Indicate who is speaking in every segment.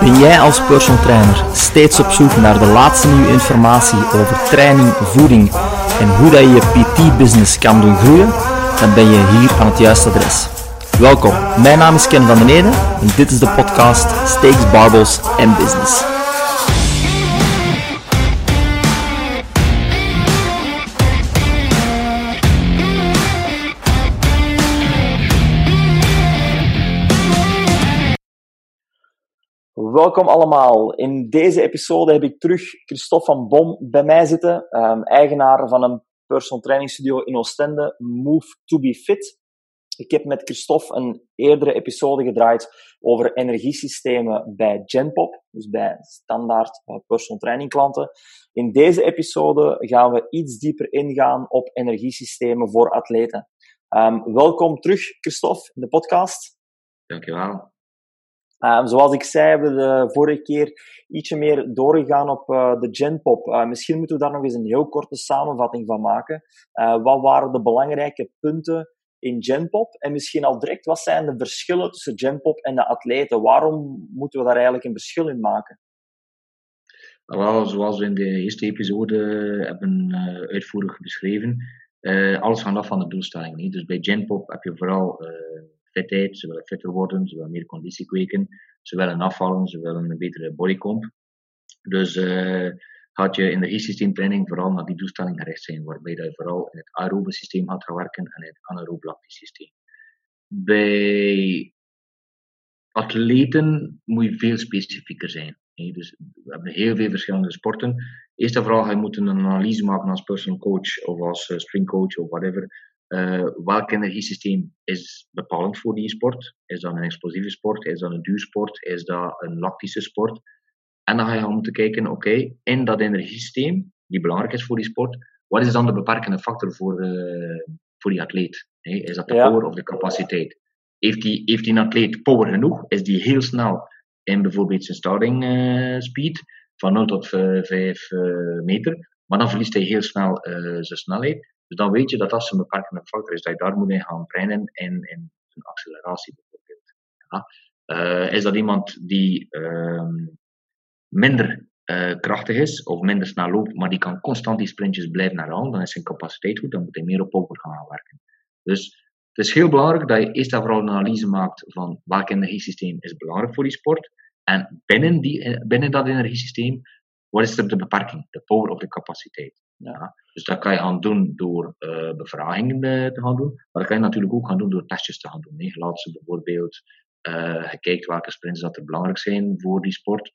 Speaker 1: Ben jij als personal trainer steeds op zoek naar de laatste nieuwe informatie over training, voeding en hoe dat je je PT-business kan doen groeien? Dan ben je hier aan het juiste adres. Welkom, mijn naam is Ken van den Ede en dit is de podcast Steaks, Barbells en Business. Welkom allemaal. In deze episode heb ik terug Christophe van Bom bij mij zitten, um, eigenaar van een personal training studio in Oostende, Move to be Fit. Ik heb met Christophe een eerdere episode gedraaid over energiesystemen bij Genpop, dus bij standaard uh, personal training klanten. In deze episode gaan we iets dieper ingaan op energiesystemen voor atleten. Um, welkom terug, Christophe, in de podcast.
Speaker 2: Dankjewel.
Speaker 1: Um, zoals ik zei, hebben we de vorige keer ietsje meer doorgegaan op uh, de Genpop. Uh, misschien moeten we daar nog eens een heel korte samenvatting van maken. Uh, wat waren de belangrijke punten in Genpop? En misschien al direct, wat zijn de verschillen tussen Genpop en de atleten? Waarom moeten we daar eigenlijk een verschil in maken?
Speaker 2: Wel, zoals we in de eerste episode hebben uitvoerig beschreven, alles hangt af van de doelstelling. Dus bij Genpop heb je vooral fitheid, ze willen fitter worden, ze willen meer conditie kweken, ze willen afvallen, ze willen een betere bodycomp. Dus uh, gaat je energiesysteemtraining vooral naar die doelstelling gericht zijn, waarbij je vooral in het aerobe systeem gaat gaan werken en in het anaerobe systeem. Bij atleten moet je veel specifieker zijn. Dus we hebben heel veel verschillende sporten. Eerst en vooral, je moet een analyse maken als personal coach of als eh, springcoach of whatever uh, welk energiesysteem is bepalend voor die sport? Is dat een explosieve sport? Is dat een duursport? Is dat een lactische sport? En dan ga je moeten kijken, oké, in dat energiesysteem, die belangrijk is voor die sport, wat is dan de beperkende factor voor, uh, voor die atleet? Hey, is dat de ja. power of de capaciteit? Heeft die, heeft die atleet power genoeg? Is die heel snel in bijvoorbeeld zijn starting uh, speed van 0 tot 5 meter, maar dan verliest hij heel snel zijn snelheid. Dus dan weet je dat dat een beperkende factor is, dat je daar moet in gaan trainen in, in een acceleratie bijvoorbeeld. Ja. Uh, is dat iemand die uh, minder uh, krachtig is of minder snel loopt, maar die kan constant die sprintjes blijven herhalen, dan is zijn capaciteit goed, dan moet hij meer op power gaan werken. Dus het is heel belangrijk dat je eerst en vooral een analyse maakt van welk energiesysteem is belangrijk voor die sport. En binnen, die, binnen dat energiesysteem, wat is er de beperking, de power of de capaciteit. Ja. Dus dat kan je gaan doen door uh, bevragingen te gaan doen, maar dat kan je natuurlijk ook gaan doen door testjes te gaan doen. Je laat ze bijvoorbeeld, uh, je kijkt welke sprints dat er belangrijk zijn voor die sport.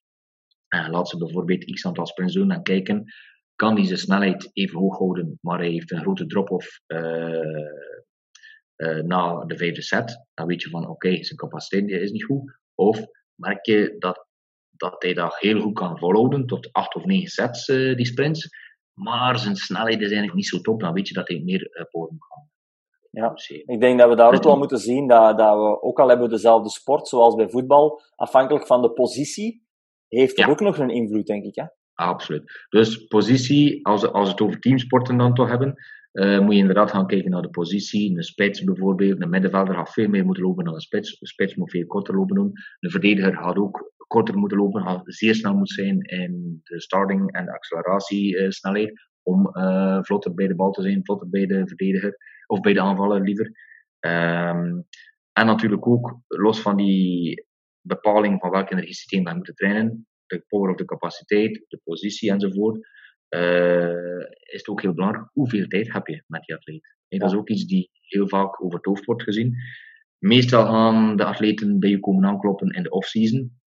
Speaker 2: En laat ze bijvoorbeeld x aantal sprints doen en kijken, kan die zijn snelheid even hoog houden, maar hij heeft een grote drop-off na de vijfde set. Dan weet je van, oké, zijn capaciteit is niet goed. Of merk je dat, dat hij dat heel goed kan volhouden, tot acht of negen sets, die sprints maar zijn snelheid is eigenlijk niet zo top, dan weet je dat hij meer uh, podium kan.
Speaker 1: Ja, ik denk dat we daar ook wel moeten zien dat, dat we, ook al hebben we dezelfde sport, zoals bij voetbal, afhankelijk van de positie, heeft ja. ook nog een invloed, denk ik. Hè?
Speaker 2: Absoluut. Dus positie, als, als we het over teamsporten dan toch hebben, uh, moet je inderdaad gaan kijken naar de positie. Een spits bijvoorbeeld, een middenvelder gaat veel meer moeten lopen dan een spits. Een spits moet veel korter lopen doen. Een verdediger gaat ook korter moeten lopen, zeer snel moet zijn in de starting en de acceleratiesnelheid. om uh, vlotter bij de bal te zijn, vlotter bij de verdediger of bij de aanvaller liever. Um, en natuurlijk ook, los van die bepaling van welk energiesysteem we moeten trainen, de power of de capaciteit, de positie enzovoort, uh, is het ook heel belangrijk hoeveel tijd heb je met die atleet. Hey, dat is ook iets die heel vaak over het hoofd wordt gezien. Meestal gaan de atleten bij je komen aankloppen in de off-season.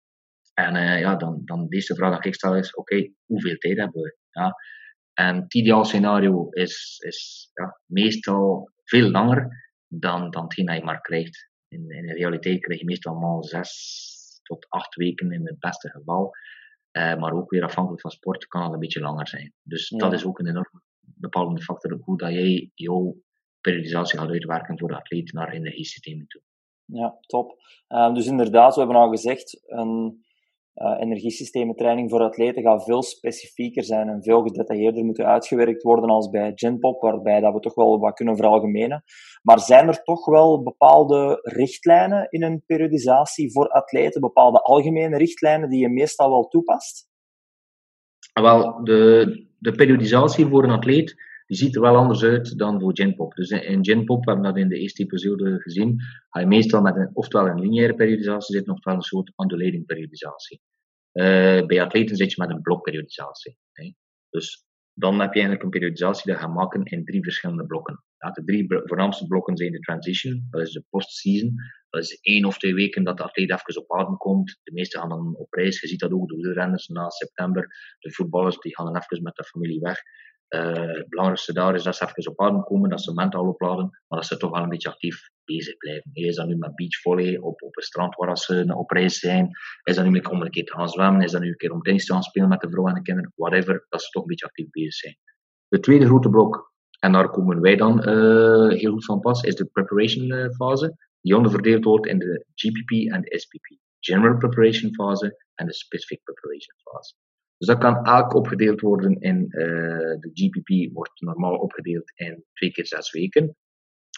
Speaker 2: En uh, ja, dan, dan de eerste vraag die ik stel is, oké, okay, hoeveel tijd hebben we? Ja. En het ideaal scenario is, is ja, meestal veel langer dan, dan hetgeen dat je maar krijgt. In, in de realiteit krijg je meestal maar zes tot acht weken in het beste geval. Uh, maar ook weer afhankelijk van sport kan het een beetje langer zijn. Dus ja. dat is ook een enorm bepalende factor hoe dat jij jouw periodisatie gaat uitwerken voor de atleet naar energiesystemen toe.
Speaker 1: Ja, top. Uh, dus inderdaad, we hebben al gezegd, een uh, energiesystemen training voor atleten gaat veel specifieker zijn en veel gedetailleerder moeten uitgewerkt worden als bij Genpop, waarbij dat we toch wel wat kunnen veralgemenen. Maar zijn er toch wel bepaalde richtlijnen in een periodisatie voor atleten, bepaalde algemene richtlijnen die je meestal wel toepast?
Speaker 2: Wel, de, de periodisatie voor een atleet die ziet er wel anders uit dan voor Genpop. Dus in Genpop, we hebben dat in de eerste episode gezien, ga je meestal met een, oftewel een lineaire periodisatie zitten, oftewel een soort undulating periodisatie. Uh, bij atleten zit je met een blokperiodisatie. Hè. Dus dan heb je eigenlijk een periodisatie die je gaat maken in drie verschillende blokken. De drie voornaamste blokken zijn de transition, dat is de post-season. Dat is één of twee weken dat de atleet even op adem komt. De meesten gaan dan op reis. Je ziet dat ook, de wielrenners na september. De voetballers die gaan dan even met de familie weg. Uh, het belangrijkste daar is dat ze even op adem komen, dat ze mentaal opladen, maar dat ze toch wel een beetje actief bezig blijven. Is dat nu met beachvolley op, op een strand waar ze op reis zijn? Is dat nu om een keer te gaan zwemmen? Is dat nu een keer om tennis te gaan spelen met de vrouw en de kinderen? Whatever, dat ze toch een beetje actief bezig zijn. De tweede grote blok, en daar komen wij dan uh, heel goed van pas, is de preparation uh, fase, die onderverdeeld wordt in de GPP en de SPP. General preparation fase en de specific preparation fase. Dus dat kan elk opgedeeld worden in uh, de GPP, wordt normaal opgedeeld in twee keer zes weken.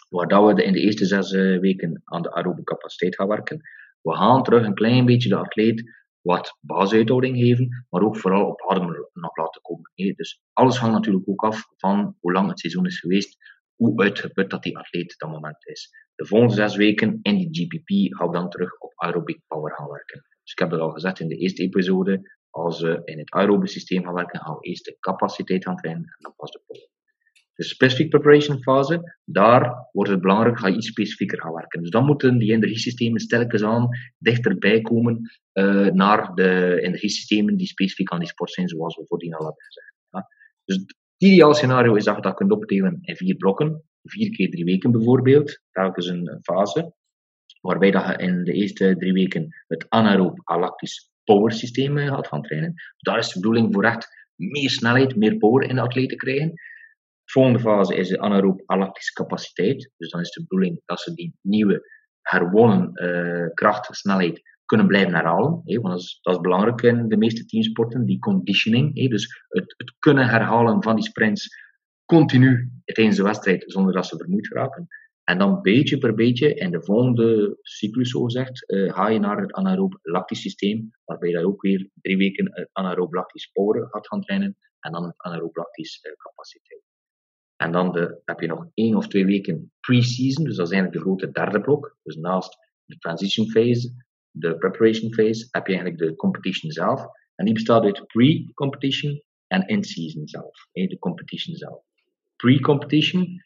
Speaker 2: Waar dat we in de eerste zes uh, weken aan de aerobe capaciteit gaan werken. We gaan terug een klein beetje de atleet wat basisuithouding geven, maar ook vooral op adem nog laten komen. Dus alles hangt natuurlijk ook af van hoe lang het seizoen is geweest, hoe uitgeput dat die atleet dat moment is. De volgende zes weken in die GPP gaan we dan terug op aerobic power gaan werken. Dus ik heb het al gezegd in de eerste episode, als we in het aerobe systeem gaan werken, gaan we eerst de capaciteit gaan trainen en dan pas de power. De specific preparation fase, daar wordt het belangrijk, ga je iets specifieker gaan werken. Dus dan moeten die energiesystemen stelkens aan dichterbij komen uh, naar de energiesystemen die specifiek aan die sport zijn, zoals we voordien al hebben gezegd. Ja. Dus het ideaal scenario is dat je dat kunt opdelen in vier blokken, vier keer drie weken bijvoorbeeld, telkens een fase, waarbij dat je in de eerste drie weken het anaeroop alactisch power systeem gaat gaan trainen. Daar is de bedoeling voor echt meer snelheid, meer power in de atleet te krijgen. De volgende fase is de anaerobe alactische capaciteit. Dus dan is de bedoeling dat ze die nieuwe herwonnen uh, kracht, snelheid kunnen blijven herhalen. Want dat is, dat is, belangrijk in de meeste teamsporten, die conditioning. Dus het, het, kunnen herhalen van die sprints continu tijdens de wedstrijd zonder dat ze vermoeid raken. En dan beetje per beetje, in de volgende cyclus, zo gezegd, uh, ga je naar het anaerobe lactisch systeem, waarbij je ook weer drie weken het anaerobe lactisch power gaat gaan trainen, en dan het anaerobe lactisch uh, capaciteit. En dan de, heb je nog één of twee weken pre-season, dus dat is eigenlijk de grote derde blok. Dus naast de transition phase, de preparation phase, heb je eigenlijk de competition zelf. En die bestaat uit pre-competition en in-season zelf, de competition zelf. Pre-competition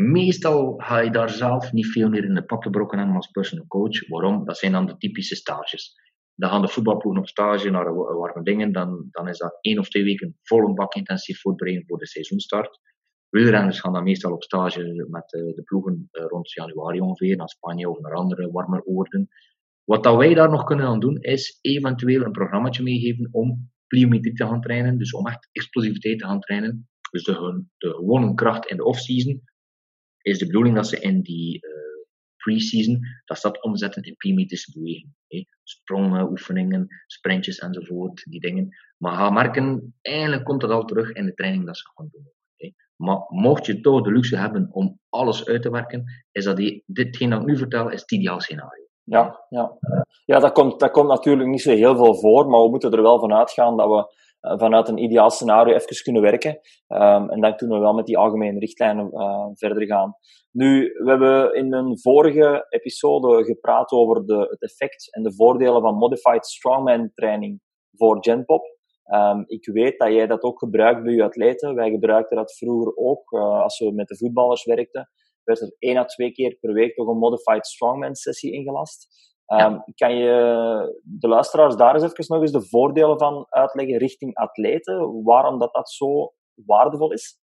Speaker 2: Meestal ga je daar zelf niet veel meer in de pappen brokken hebben als personal coach. Waarom? Dat zijn dan de typische stages. Dan gaan de voetbalploegen op stage naar warme dingen. Dan, dan is dat één of twee weken vol een bak intensief voorbereiden voor de seizoenstart. Wielrenners gaan dan meestal op stage met de, de ploegen eh, rond januari ongeveer, naar Spanje of naar andere warme oorden. Wat dat wij daar nog kunnen aan doen, is eventueel een programmaatje meegeven om pliometrie te gaan trainen. Dus om echt explosiviteit te gaan trainen. Dus de, de gewone kracht in de off-season is de bedoeling dat ze in die uh, pre-season dat dat omzetten in plyometrische beweging. Hè. Sprongen, oefeningen, sprintjes enzovoort, die dingen. Maar ga merken, eigenlijk komt dat al terug in de training dat ze gaan doen. Maar mocht je toch de luxe hebben om alles uit te werken, is dat die, ditgene dat ik nu vertel, is het ideaal scenario.
Speaker 1: Ja, ja. ja dat, komt, dat komt natuurlijk niet zo heel veel voor, maar we moeten er wel van uitgaan dat we vanuit een ideaal scenario even kunnen werken. Um, en dan kunnen we wel met die algemene richtlijnen uh, verder gaan. Nu, we hebben in een vorige episode gepraat over de, het effect en de voordelen van Modified Strongman training voor Genpop. Um, ik weet dat jij dat ook gebruikt bij je atleten. Wij gebruikten dat vroeger ook uh, als we met de voetballers werkten. Werd er één à twee keer per week toch een Modified Strongman sessie ingelast. Um, Kan je de luisteraars daar eens even nog eens de voordelen van uitleggen richting atleten? Waarom dat, dat zo waardevol is?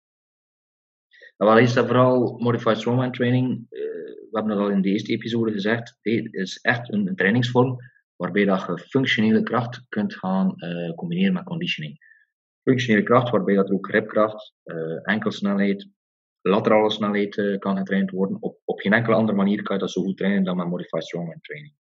Speaker 2: Nou, wel is dat vooral Modified Strongman Training. Uh, we hebben het al in de eerste episode gezegd. Het is echt een, een, trainingsvorm waarbij dat je functionele kracht kunt gaan uh, combineren met conditioning. Functionele kracht waarbij dat er ook gripkracht, uh, enkelsnelheid, laterale snelheid kan getraind worden. Op, op geen enkele andere manier kan je dat zo goed trainen dan met Modified Strongman Training.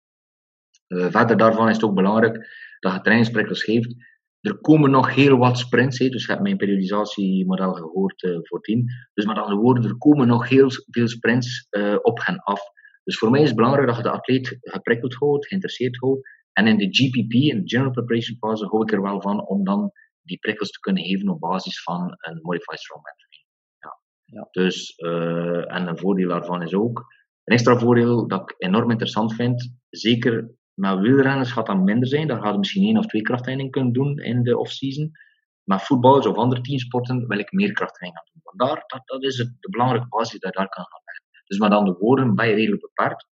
Speaker 2: Verder daarvan is het ook belangrijk dat je trainingsprikkels geeft. Er komen nog heel wat sprints, hè, dus je hebt mijn periodisatiemodel gehoord uh, voordien. Dus met andere woorden, er komen nog heel veel sprints uh, op hen af. Dus voor mij is het belangrijk dat je de atleet geprikkeld houdt, geïnteresseerd houdt. En in de GPP, in de General Preparation Fase, hou ik er wel van om dan die prikkels te kunnen geven op basis van een Modified Strongman training. Ja. ja. Dus, uh, en een voordeel daarvan is ook, een extra voordeel dat ik enorm interessant vind, zeker met wielrenners gaat dat minder zijn. Daar gaat misschien één of twee krachttrainingen kunnen doen in de off-season. Maar voetballers of andere teamsporten wil ik meer krachttraining gaan doen. Want daar, dat, is de belangrijke basis dat je daar kan gaan leggen. Dus met andere woorden, ben je redelijk beperkt.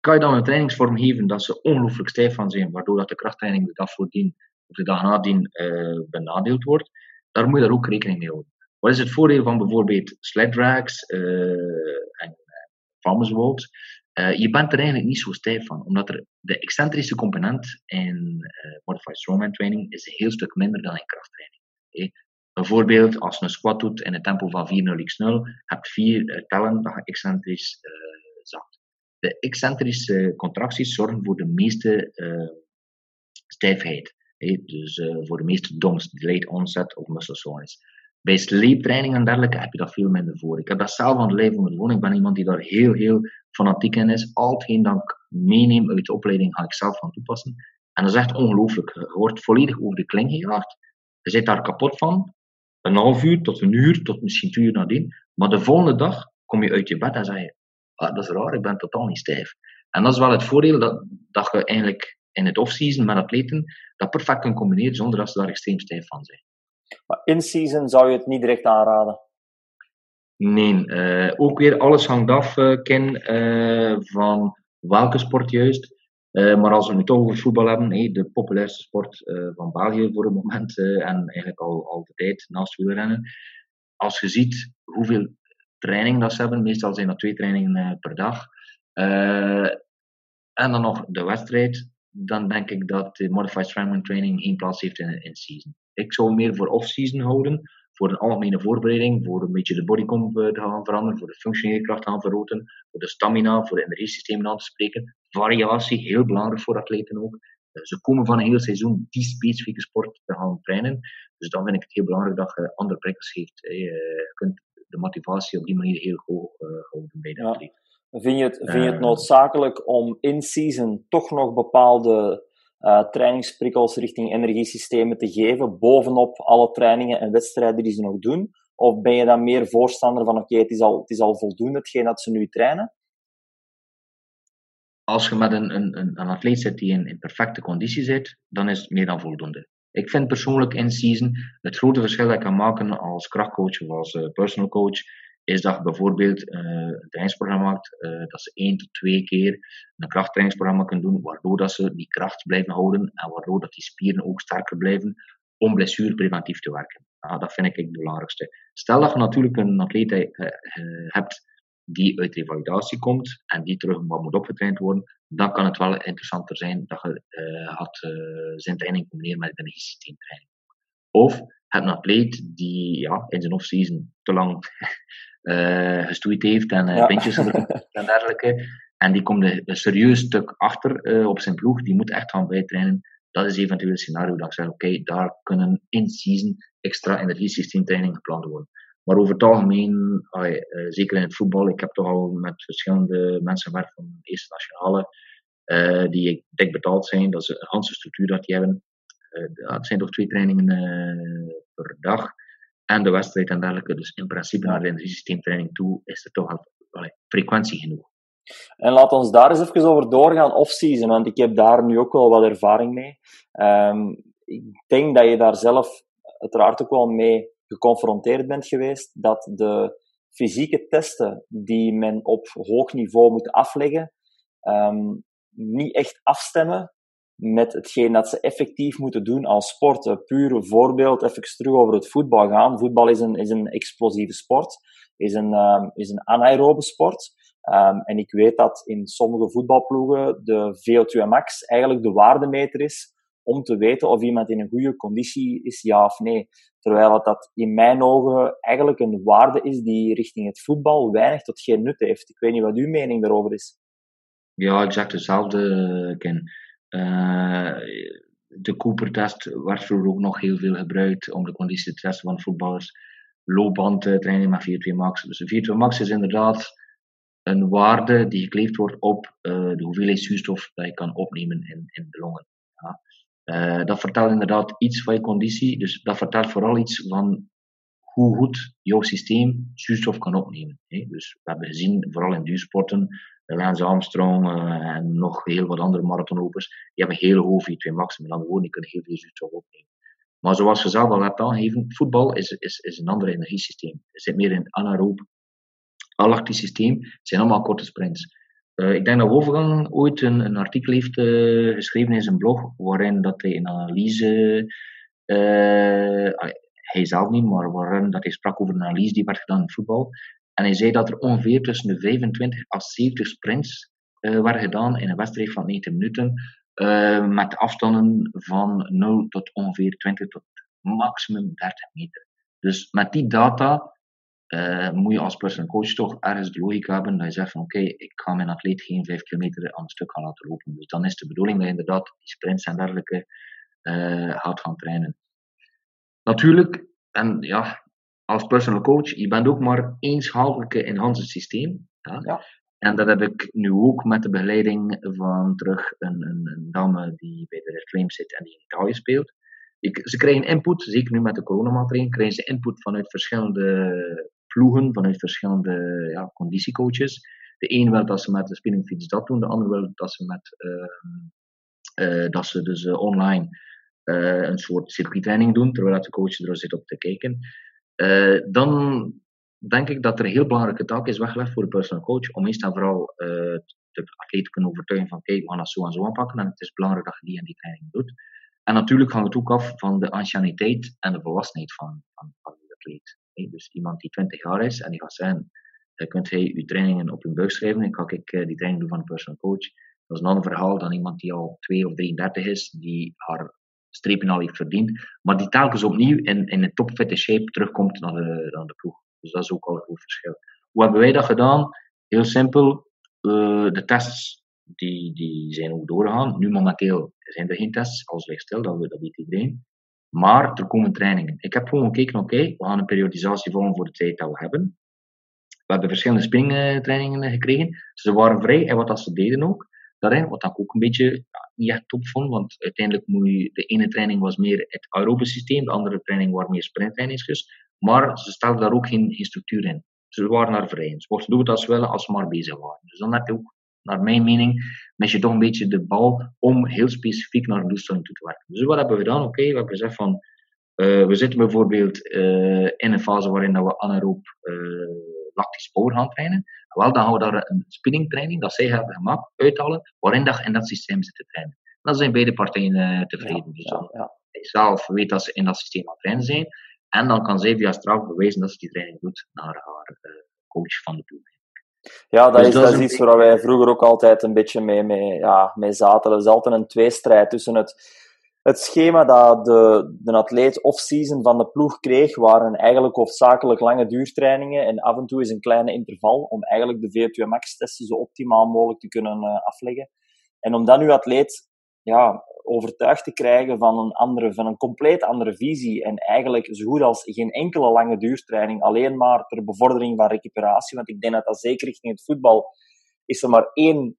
Speaker 2: Kan je dan een trainingsvorm geven dat ze ongelooflijk stijf van zijn, waardoor dat de krachttraining de dag voordien of de dag nadien uh, benadeeld wordt, daar moet je daar ook rekening mee houden. Wat is het voordeel van bijvoorbeeld sled drags uh, en farmers walks? Uh, je bent er eigenlijk niet zo stijf van, omdat de excentrische component in uh, Modified Strongman training is een heel stuk minder dan in krachttraining. Bijvoorbeeld, als je een squat doet in een tempo van 4-0x0, heb je vier uh, tellen dat je excentrisch zakt. De excentrische contracties zorgen voor de meeste stijfheid. Dus voor de meeste DOMS, delayed onset of muscle soreness. Bij sleeptraining en dergelijke heb je dat veel minder voor. Ik heb dat zelf aan de lijf ondervonden. Ik ben iemand die daar heel, heel fanatiek in is. Al hetgeen dat ik meeneem uit de opleiding ga ik zelf van toepassen. En dat is echt ongelooflijk. Je wordt volledig over de kling gejaagd. Je zit daar kapot van. Een half uur tot een uur, tot misschien twee uur nadien. Maar de volgende dag kom je uit je bed en zeg je, ah, dat is raar, ik ben totaal niet stijf. En dat is wel het voordeel dat, dat je eigenlijk in het off-season met atleten dat perfect kan combineren zonder dat ze daar extreem stijf van zijn.
Speaker 1: Maar in-season zou je het niet direct aanraden?
Speaker 2: Nee, uh, ook weer alles hangt af, uh, Ken, uh, van welke sport juist. maar als we het toch over voetbal hebben, de populairste sport van België voor het moment en eigenlijk al, al de tijd naast wielrennen. Als je ziet hoeveel training dat ze hebben, meestal zijn dat twee trainingen per dag. en dan nog de wedstrijd, dan denk ik dat de Modified Strongman Training geen plaats heeft in, in season. Ik zou meer voor off-season houden, voor een algemene voorbereiding, voor een beetje de bodycomp eh, te gaan veranderen, voor de functionele kracht te gaan vergroten, voor de stamina, voor de energiesystemen aan te spreken. Variatie, heel belangrijk voor atleten ook. Eh, ze komen van een heel seizoen die specifieke sport te gaan trainen. Dus dan vind ik het heel belangrijk dat je andere prikkels geeft. Eh, je kunt de motivatie op die manier heel hoog houden bij de.
Speaker 1: Vind je het, vind je het noodzakelijk om in season toch nog bepaalde uh, trainingsprikkels richting energiesystemen te geven, bovenop alle trainingen en wedstrijden die ze nog doen? Of ben je dan meer voorstander van, oké, het, is al, het is al voldoende hetgeen dat ze nu trainen?
Speaker 2: Als je met een, een, een atleet zit die in, in perfecte conditie zit, dan is het meer dan voldoende. Ik vind persoonlijk in season het grote verschil dat ik kan maken als krachtcoach of als uh, personal coach, is dat je bijvoorbeeld een trainingsprogramma maakt, uh, dat ze één tot twee keer een krachttrainingsprogramma kunnen doen, waardoor dat ze die kracht blijven houden en waardoor dat die spieren ook sterker blijven om blessurepreventief te werken. Ja, dat vind ik het belangrijkste. Stel dat je natuurlijk een atleet uh, hebt die uit revalidatie komt en die terug wat moet opgetraind worden, dan kan het wel interessanter zijn dat je had, zijn training combineren met een energiesysteemtraining. Of het een atleet die ja, in zijn off-season te lang uh, gestoeid heeft en uh, ja. pintjes en dergelijke. En die komt een, serieus stuk achter uh, op zijn ploeg. Die moet echt gaan bijtrainen. Dat is eventueel een scenario dat ik zeg, oké, okay, daar kunnen in-season extra energiesysteemtraining gepland worden. Maar over het algemeen, zeker in het voetbal, ik heb toch al met verschillende mensen gewerkt van de Eerste Nationale, uh, die dik betaald zijn. Dat is een hele structuur dat die hebben. Uh, het zijn toch twee trainingen per dag en de wedstrijd en dergelijke. Dus in principe naar de energiesysteemtraining toe is er toch al frequentie genoeg.
Speaker 1: En laat ons daar eens even over doorgaan, off-season, want ik heb daar nu ook wel wat ervaring mee. Um, ik denk dat je daar zelf uiteraard ook wel mee geconfronteerd bent geweest, dat de fysieke testen die men op hoog niveau moet afleggen, um, niet echt afstemmen met hetgeen dat ze effectief moeten doen als sport. Puur voorbeeld, even terug over het voetbal gaan. Voetbal is een, is een explosieve sport, is een, um, is een anaerobe sport. Um, en ik weet dat in sommige voetbalploegen de VO2 max eigenlijk de waardemeter is om te weten of iemand in een goede conditie is, ja of nee. Terwijl dat in mijn ogen eigenlijk een waarde is die richting het voetbal weinig tot geen nut heeft. Ik weet niet wat uw mening daarover is.
Speaker 2: Ja, exact hetzelfde, Ken. De Cooper-test werd vroeger ook nog heel veel gebruikt om de conditie te testen van voetballers. Loopbandtraining met 4-2 max. Dus 4-2 max is inderdaad een waarde die gekleefd wordt op de hoeveelheid zuurstof dat je kan opnemen in, in de longen. Ja. Uh, dat vertelt inderdaad iets van je conditie. Dus dat vertelt vooral iets van hoe goed jouw systeem zuurstof kan opnemen. Hè. Dus we hebben gezien, vooral in duursporten, Lance Armstrong uh, en nog heel wat andere marathonlopers, die hebben heel hoog V2 max. Met andere woorden, die kunnen heel veel zuurstof opnemen. Maar zoals je zelf al hebt aangegeven, voetbal is, is, is een ander energiesysteem. Het zit meer in het anaeroop alactisch systeem. Het zijn allemaal korte sprints. Uh, ik denk dat Wolfgang ooit een, een artikel heeft uh, geschreven in zijn blog, waarin dat hij een analyse, uh, hij zelf niet, maar waarin dat hij sprak over een analyse die werd gedaan in voetbal. En hij zei dat er ongeveer tussen de 25 à 70 sprints werden gedaan in een wedstrijd van 90 minuten, met afstanden van 0 tot ongeveer 20 tot maximum 30 meter. Dus met die data uh, moet je als personal coach toch ergens de logica hebben dat je zegt van oké, ik ga mijn atleet geen vijf kilometer aan een stuk gaan laten lopen. Dus dan is de bedoeling dat je inderdaad die sprints en dergelijke uh, gaat gaan trainen. Natuurlijk, en ja, als personal coach, je bent ook maar schakelke in Hans systeem. Ja? ja? En dat heb ik nu ook met de begeleiding van terug een, een, een dame die bij de Red zit en die in Italië speelt. Ik, ze krijgen input, zeker nu met de coronamaatregelen, krijgen ze input vanuit verschillende ploegen vanuit verschillende ja, conditiecoaches. De een wil dat ze met de spinningfiets dat doen, de ander wil dat ze met uh, dat ze dus uh, online uh, een soort circuittraining doen, terwijl de coach er zit op te kijken. Dan denk ik dat er een heel belangrijke taak is weggelegd voor de personal coach om eerst vooral de atleet te kunnen overtuigen van kijk, we gaan dat zo en zo aanpakken en het is belangrijk dat je die en die training doet. En natuurlijk hangt het ook af van de anciëniteit en de volwassenheid van, van, de atleet. Dus iemand die 20 jaar is en die gaat zeggen, uh, kunt hij uw trainingen op uw buik schrijven en kan ik die training doen van een personal coach. Dat is een ander verhaal dan iemand die al 2 of 33 is, die haar strepen al heeft verdiend, maar die telkens opnieuw in, in een topfitte shape terugkomt naar de, naar de ploeg. Dus dat is ook al een goed verschil. Hoe hebben wij dat gedaan? Heel simpel. Uh, de tests die, die zijn ook doorgegaan. Nu momenteel zijn er geen tests, als ligt stil, dat, dat weet iedereen. Maar er komen trainingen. Ik heb gewoon gekeken, oké, we gaan een periodisatie volgen voor de tijd dat we hebben. We hebben verschillende springtrainingen gekregen. Ze waren vrij en wat dat ze deden ook daarin, wat ik ook een beetje niet echt top vond, want uiteindelijk moet je, de ene training was meer het aerobe systeem, de andere training waren meer sprinttrainingsjes, maar ze stelden daar ook geen, structuur in. Ze waren daar vrij in. Ze mochten doen het als ze willen, als ze maar bezig waren. Dus dan heb je ook naar mijn mening, mis je toch een beetje de bal om heel specifiek naar een doelstelling toe te werken. Dus wat hebben we gedaan? Oké, we hebben gezegd van, uh, we zitten bijvoorbeeld uh, in een fase waarin dat we anaeroop uh, lactisch power gaan trainen. Wel, dan gaan we daar een spinningtraining, dat zij hebben gemaakt, uithalen, waarin dat in dat systeem zit te trainen. Dan zijn beide partijen tevreden. Ja, dus zelf weet dat ze in dat systeem aan het trainen zijn. En dan kan zij via straf bewijzen dat ze die training doet naar haar coach van de ploeg.
Speaker 1: Ja, dat, dus is, dat, is iets waar wij vroeger ook altijd een beetje mee, mee, ja, mee zaten. Er is altijd een tweestrijd tussen het, het schema dat de, de atleet off-season van de ploeg kreeg, waren eigenlijk hoofdzakelijk lange duurtrainingen en af en toe is een kleine interval om eigenlijk de VO2 max-testen zo optimaal mogelijk te kunnen uh, afleggen. En om dan uw atleet ja, overtuigd te krijgen van een, andere, van een compleet andere visie. En eigenlijk zo goed als geen enkele lange duurtraining, alleen maar ter bevordering van recuperatie. Want ik denk dat dat zeker richting het voetbal is er maar één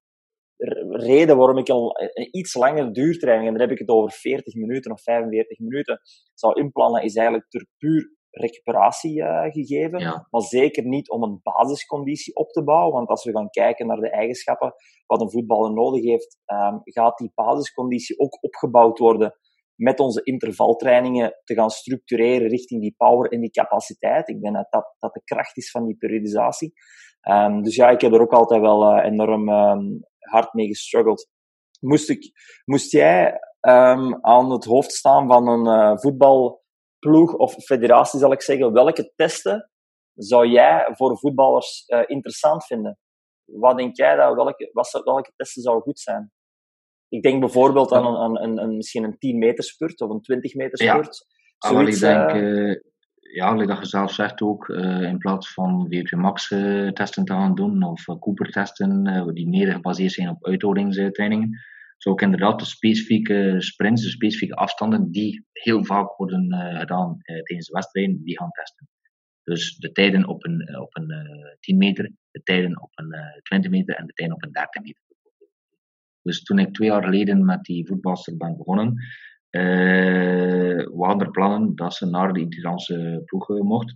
Speaker 1: reden waarom ik een, een iets langere duurtraining, en dan heb ik het over 40 minuten of 45 minuten, zou inplannen, is eigenlijk ter puur recuperatie uh, gegeven, ja. maar zeker niet om een basisconditie op te bouwen. Want als we gaan kijken naar de eigenschappen wat een voetballer nodig heeft, um, gaat die basisconditie ook opgebouwd worden met onze intervaltrainingen te gaan structureren richting die power en die capaciteit. Ik denk dat dat, dat de kracht is van die periodisatie. Um, dus ja, ik heb er ook altijd wel uh, enorm um, hard mee gestruggeld. Moest, ik, moest jij aan het hoofd staan van een uh, voetbal ploeg of federatie, zal ik zeggen, welke testen zou jij voor voetballers uh, interessant vinden? Wat denk jij dat, welke, wat, welke testen zouden goed zijn? Ik denk bijvoorbeeld aan, een, een, een, misschien een 10 meter spurt of een 20 meter spurt.
Speaker 2: Ja, ah, ik denk, ja, je zelf zegt ook, uh, in plaats van VO2 max testen te gaan doen of Cooper testen, die meer gebaseerd zijn op uithoudingstrainingen, zou ik inderdaad de specifieke sprints, de specifieke afstanden die heel vaak worden gedaan tijdens de wedstrijden, die gaan testen. Dus de tijden op een, op een 10 meter, de tijden op een 20 meter en de tijden op een 30 meter. Dus toen ik twee jaar geleden met die voetbalster ben begonnen, uh, waren er plannen dat ze naar de Italiaanse ploeg mocht.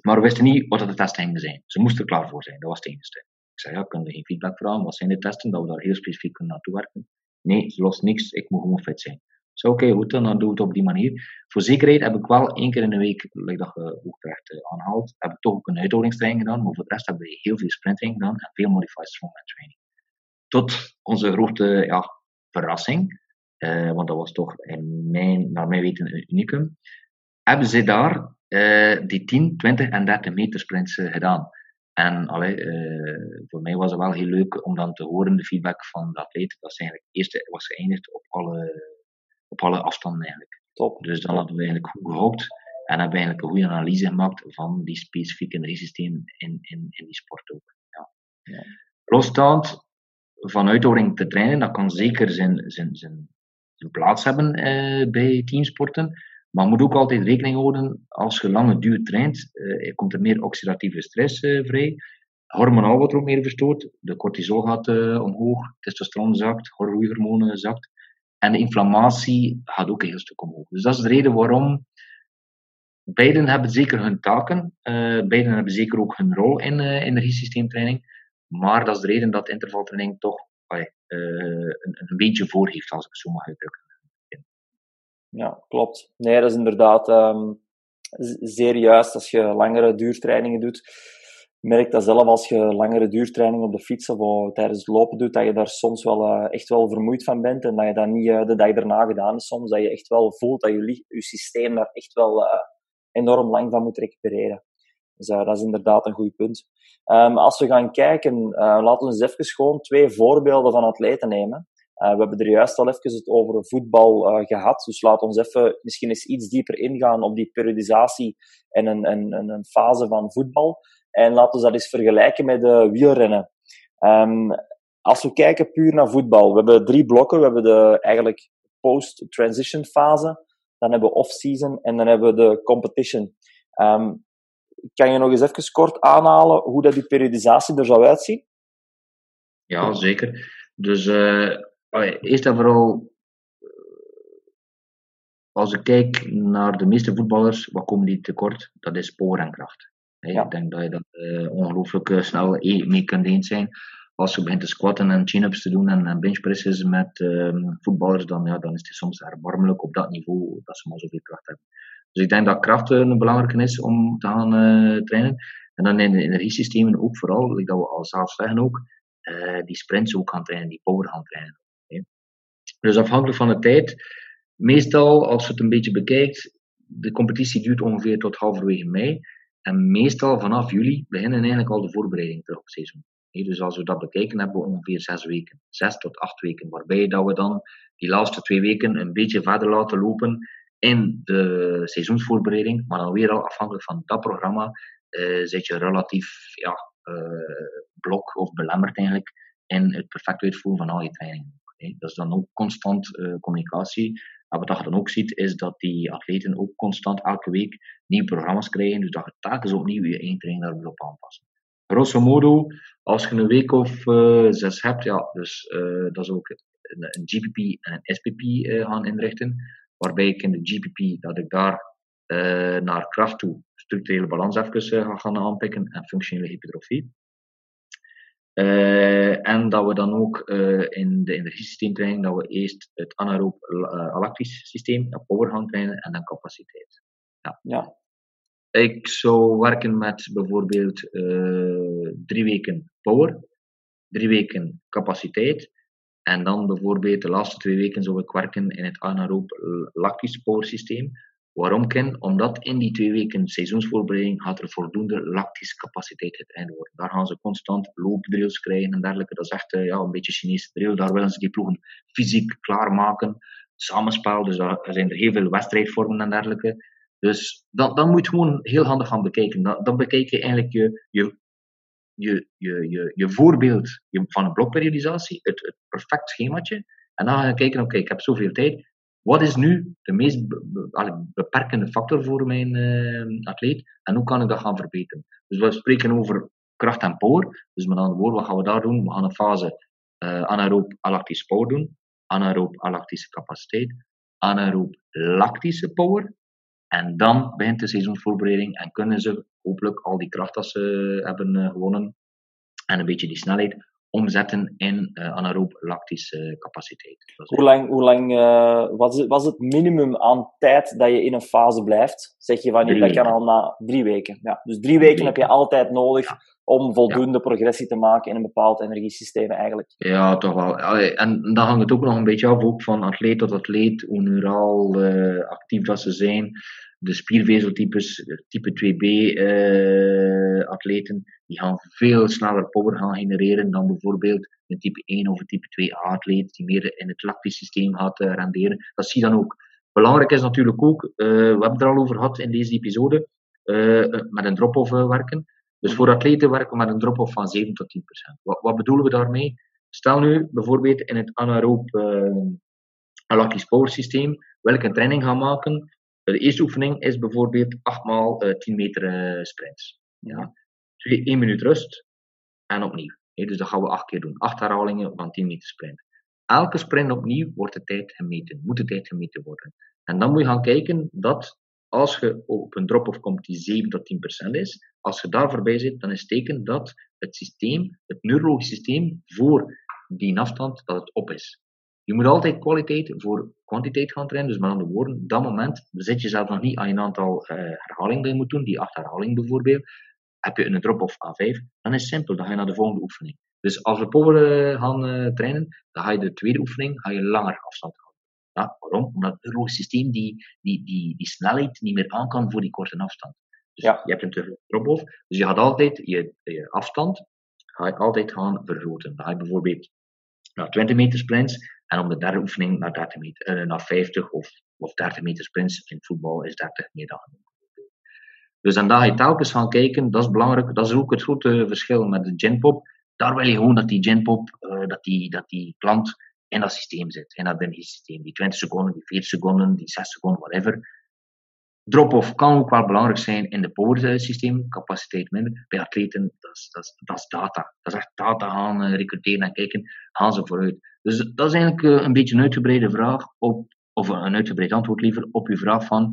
Speaker 2: Maar we wisten niet wat de testen zijn. Ze moesten er klaar voor zijn, dat was het enige. Ik zei, ja, kunnen we geen feedback vragen? Wat zijn de testen? Dat we daar heel specifiek kunnen naartoe werken. Nee, ze lost niks, ik moet gewoon fit zijn. Zo, oké, goed, dan, doen we het op die manier. Voor zekerheid heb ik wel één keer in de week, like dat je ook terecht uh, aanhaalt, heb ik toch ook een uithoudingstraining gedaan, maar voor de rest hebben we heel veel sprinting gedaan en veel modified strongman training. Tot onze grote ja, verrassing, uh, want dat was toch in mijn, naar mijn weten een unicum, hebben ze daar uh, die 10, 20 en 30 meter sprints gedaan. En allee, uh, voor mij was het wel heel leuk om dan te horen de feedback van de atleet. Dat ze eigenlijk eerst was geëindigd op alle, op alle afstanden eigenlijk. Top. Dus dan hadden we eigenlijk goed gehoopt en hebben we eigenlijk een goede analyse gemaakt van die specifieke energiesystemen in, in, in die sport ook. Ja. ja. Losstaand van uithouding te trainen, dat kan zeker zijn, zijn, zijn plaats hebben uh, bij teamsporten. Maar moet ook altijd rekening houden, als je lange duur traint, uh, komt er meer oxidatieve stress uh, vrij. Hormonaal wordt er ook meer verstoord. De cortisol gaat omhoog, testosteron zakt, groeihormonen zakt. En de inflammatie gaat ook een heel stuk omhoog. Dus dat is de reden waarom beiden hebben zeker hun taken. beiden hebben zeker ook hun rol in energiesysteemtraining. Maar dat is de reden dat intervaltraining toch een, een beetje voor heeft, als ik zo mag uitdrukken
Speaker 1: ja, klopt. Nee, dat is inderdaad um, zeer juist. Als je langere duurtrainingen doet, merk dat zelf als je langere duurtrainingen op de fiets of tijdens het lopen doet, dat je daar soms wel uh, echt wel vermoeid van bent en dat je dat niet uh, de dag erna gedaan is soms, dat je echt wel voelt dat je, je systeem daar echt wel uh, enorm lang van moet recupereren. Dus dat is inderdaad een goed punt. Um, als we gaan kijken, laten we eens even gewoon twee voorbeelden van atleten nemen. Uh, we hebben er juist al even het over voetbal gehad, dus laat ons even misschien eens iets dieper ingaan op die periodisatie en een, een, een fase van voetbal. En laten we dat eens vergelijken met de wielrennen. Um, als we kijken puur naar voetbal, we hebben drie blokken. We hebben de eigenlijk post-transition fase, dan hebben we off-season en dan hebben we de competition. Um, kan je nog eens even kort aanhalen hoe dat die periodisatie er zou uitzien?
Speaker 2: Ja, zeker. Dus uh, eerst en vooral, eh, als ik kijk naar de meeste voetballers, wat komen die tekort? Dat is power en kracht. Ik denk dat je dat uh, ongelooflijk snel mee kunt eens zijn. Als je begint te squatten en chin-ups te doen en, en benchpresses met uh, voetballers, dan, ja, dan is het soms erbarmelijk op dat niveau dat ze maar zoveel kracht hebben. Dus ik denk dat kracht een belangrijke is om te gaan trainen. En dan in de energiesystemen ook vooral, dat we al zelf zeggen ook, die sprints ook gaan trainen, die power gaan trainen. Dus afhankelijk van de tijd, meestal als je het een beetje bekijkt, de competitie duurt ongeveer tot halverwege mei. En meestal vanaf juli beginnen eigenlijk al de voorbereidingen terug op het seizoen. Dus als we dat bekijken, hebben we ongeveer zes weken, zes tot acht weken, waarbij dat we dan die laatste twee weken een beetje verder laten lopen in de seizoensvoorbereiding, maar dan weer al afhankelijk van dat programma uh, zit je relatief ja, uh, blok of belemmerd eigenlijk in het perfect uitvoeren van al je trainingen. Dat is dan ook constant uh, communicatie. Wat je dan ook ziet, is dat die atleten ook constant elke week nieuwe programma's krijgen. Dus dat je telkens opnieuw je één training daarop aanpassen. Grosso modo, als je een week of zes hebt, ja, dus dat is ook een, een, GPP en een SPP gaan inrichten. Waarbij ik in de GPP, dat ik daar naar kracht toe structurele balans even ga gaan aanpikken en functionele hypertrofie. Uh, en dat we dan ook in de energiesysteemtraining, dat we eerst het anaeroop uh, lactisch systeem, dat power gaan trainen en dan capaciteit. Ja. ja. Ik zou werken met bijvoorbeeld drie weken power, drie weken capaciteit. En dan bijvoorbeeld de laatste twee weken zou ik werken in het anaeroop lactisch systeem. Waarom, Ken? Omdat in die twee weken seizoensvoorbereiding gaat er voldoende lactische capaciteit getraind worden. Daar gaan ze constant loopdrills krijgen en dergelijke. Dat is echt ja, een beetje Chinese drill. Daar willen ze die ploegen fysiek klaarmaken. Samenspel, dus daar zijn er heel veel wedstrijdvormen en dergelijke. Dus dat, dat moet je gewoon heel handig gaan bekijken. Dan, dan bekijk je eigenlijk je, je, je, je, je, je voorbeeld van een blokperiodisatie, het, het perfect schemaatje. En dan ga je kijken, oké, ik heb zoveel tijd. Wat is nu de meest beperkende factor voor mijn uh, atleet? En hoe kan ik dat gaan verbeteren? Dus we spreken over kracht en power. Dus met andere woorden, wat gaan we daar doen? We gaan een fase uh, anaeroop alactische power doen. Anaeroop alactische capaciteit. Anaeroop lactische power. En dan begint de seizoensvoorbereiding en kunnen ze hopelijk al die kracht dat ze hebben uh, gewonnen en een beetje die snelheid omzetten in uh, anaeroop lactische capaciteit.
Speaker 1: Hoe lang, hoe lang uh, was, het, was het minimum aan tijd dat je in een fase blijft? Zeg je van, dat kan al na drie weken. Ja, dus drie weken, heb je altijd nodig om voldoende progressie te maken in een bepaald energiesysteem eigenlijk.
Speaker 2: Ja, toch wel. En dan hangt het ook nog een beetje af ook van atleet tot atleet, hoe neuraal uh, actief dat ze zijn. De spiervezeltypes, type 2B-atleten, uh, die gaan veel sneller power gaan genereren dan bijvoorbeeld een type 1 of een type 2-atleet, die meer in het lactisch systeem gaat uh, renderen. Dat zie je dan ook. Belangrijk is natuurlijk ook, uh, we hebben het er al over gehad in deze episode, met een drop-off werken. Dus voor atleten werken we met een drop-off van 7 tot 10 procent. Wat, wat, bedoelen we daarmee? Stel nu bijvoorbeeld in het anaeroop uh, power systeem, welke training gaan maken. De eerste oefening is bijvoorbeeld 8 maal uh, 10 meter uh, sprints. Ja. Twee, 1 minuut rust en opnieuw. Dus dat gaan we 8 keer doen. 8 herhalingen van 10 meter sprint. Elke sprint opnieuw wordt de tijd gemeten, moet de tijd gemeten worden. En dan moet je gaan kijken dat als je op een drop-off komt die 7 tot 10 procent is, als je daar voorbij zit, dan is het teken dat het systeem, het neurologisch systeem, voor die afstand, dat het op is. Je moet altijd kwaliteit voor kwantiteit gaan trainen. Dus met andere woorden, dat moment zit je zelf nog niet aan een aantal uh, herhalingen die je moet doen, die acht herhalingen bijvoorbeeld. Heb je een drop-off A5, dan is het simpel, dan ga je naar de volgende oefening. Dus als we power uh, gaan uh, trainen, dan ga je de tweede oefening ga je langer afstand houden. Ja, waarom? Omdat het neurologisch systeem die, die, die, die snelheid niet meer aan kan voor die korte afstand. Dus ja. je hebt een te drop-off. Dus je gaat altijd je, je afstand ga je altijd gaan vergroten. Dan ga je bijvoorbeeld naar 20 meter sprints en om de derde oefening naar, 30 meter, uh, naar 50 of, of 30 meter sprints. In voetbal is 30 meer dan genoeg. Dus dan ga je telkens gaan kijken, dat is belangrijk. Dat is ook het grote verschil met de genpop. Daar wil je gewoon dat die genpop, uh, dat, die, dat die klant in dat systeem zit, in dat systeem. Die 20 seconden, die 40 seconden, die 6 seconden, whatever. Drop-off kan ook wel belangrijk zijn in de power systeem, capaciteit minder. Bij atleten, dat is, dat is, dat is data. Dat is echt data gaan uh, recruteren en kijken, gaan ze vooruit. Dus dat is eigenlijk uh, een beetje een uitgebreide vraag, op, of een uitgebreid antwoord liever, op uw vraag van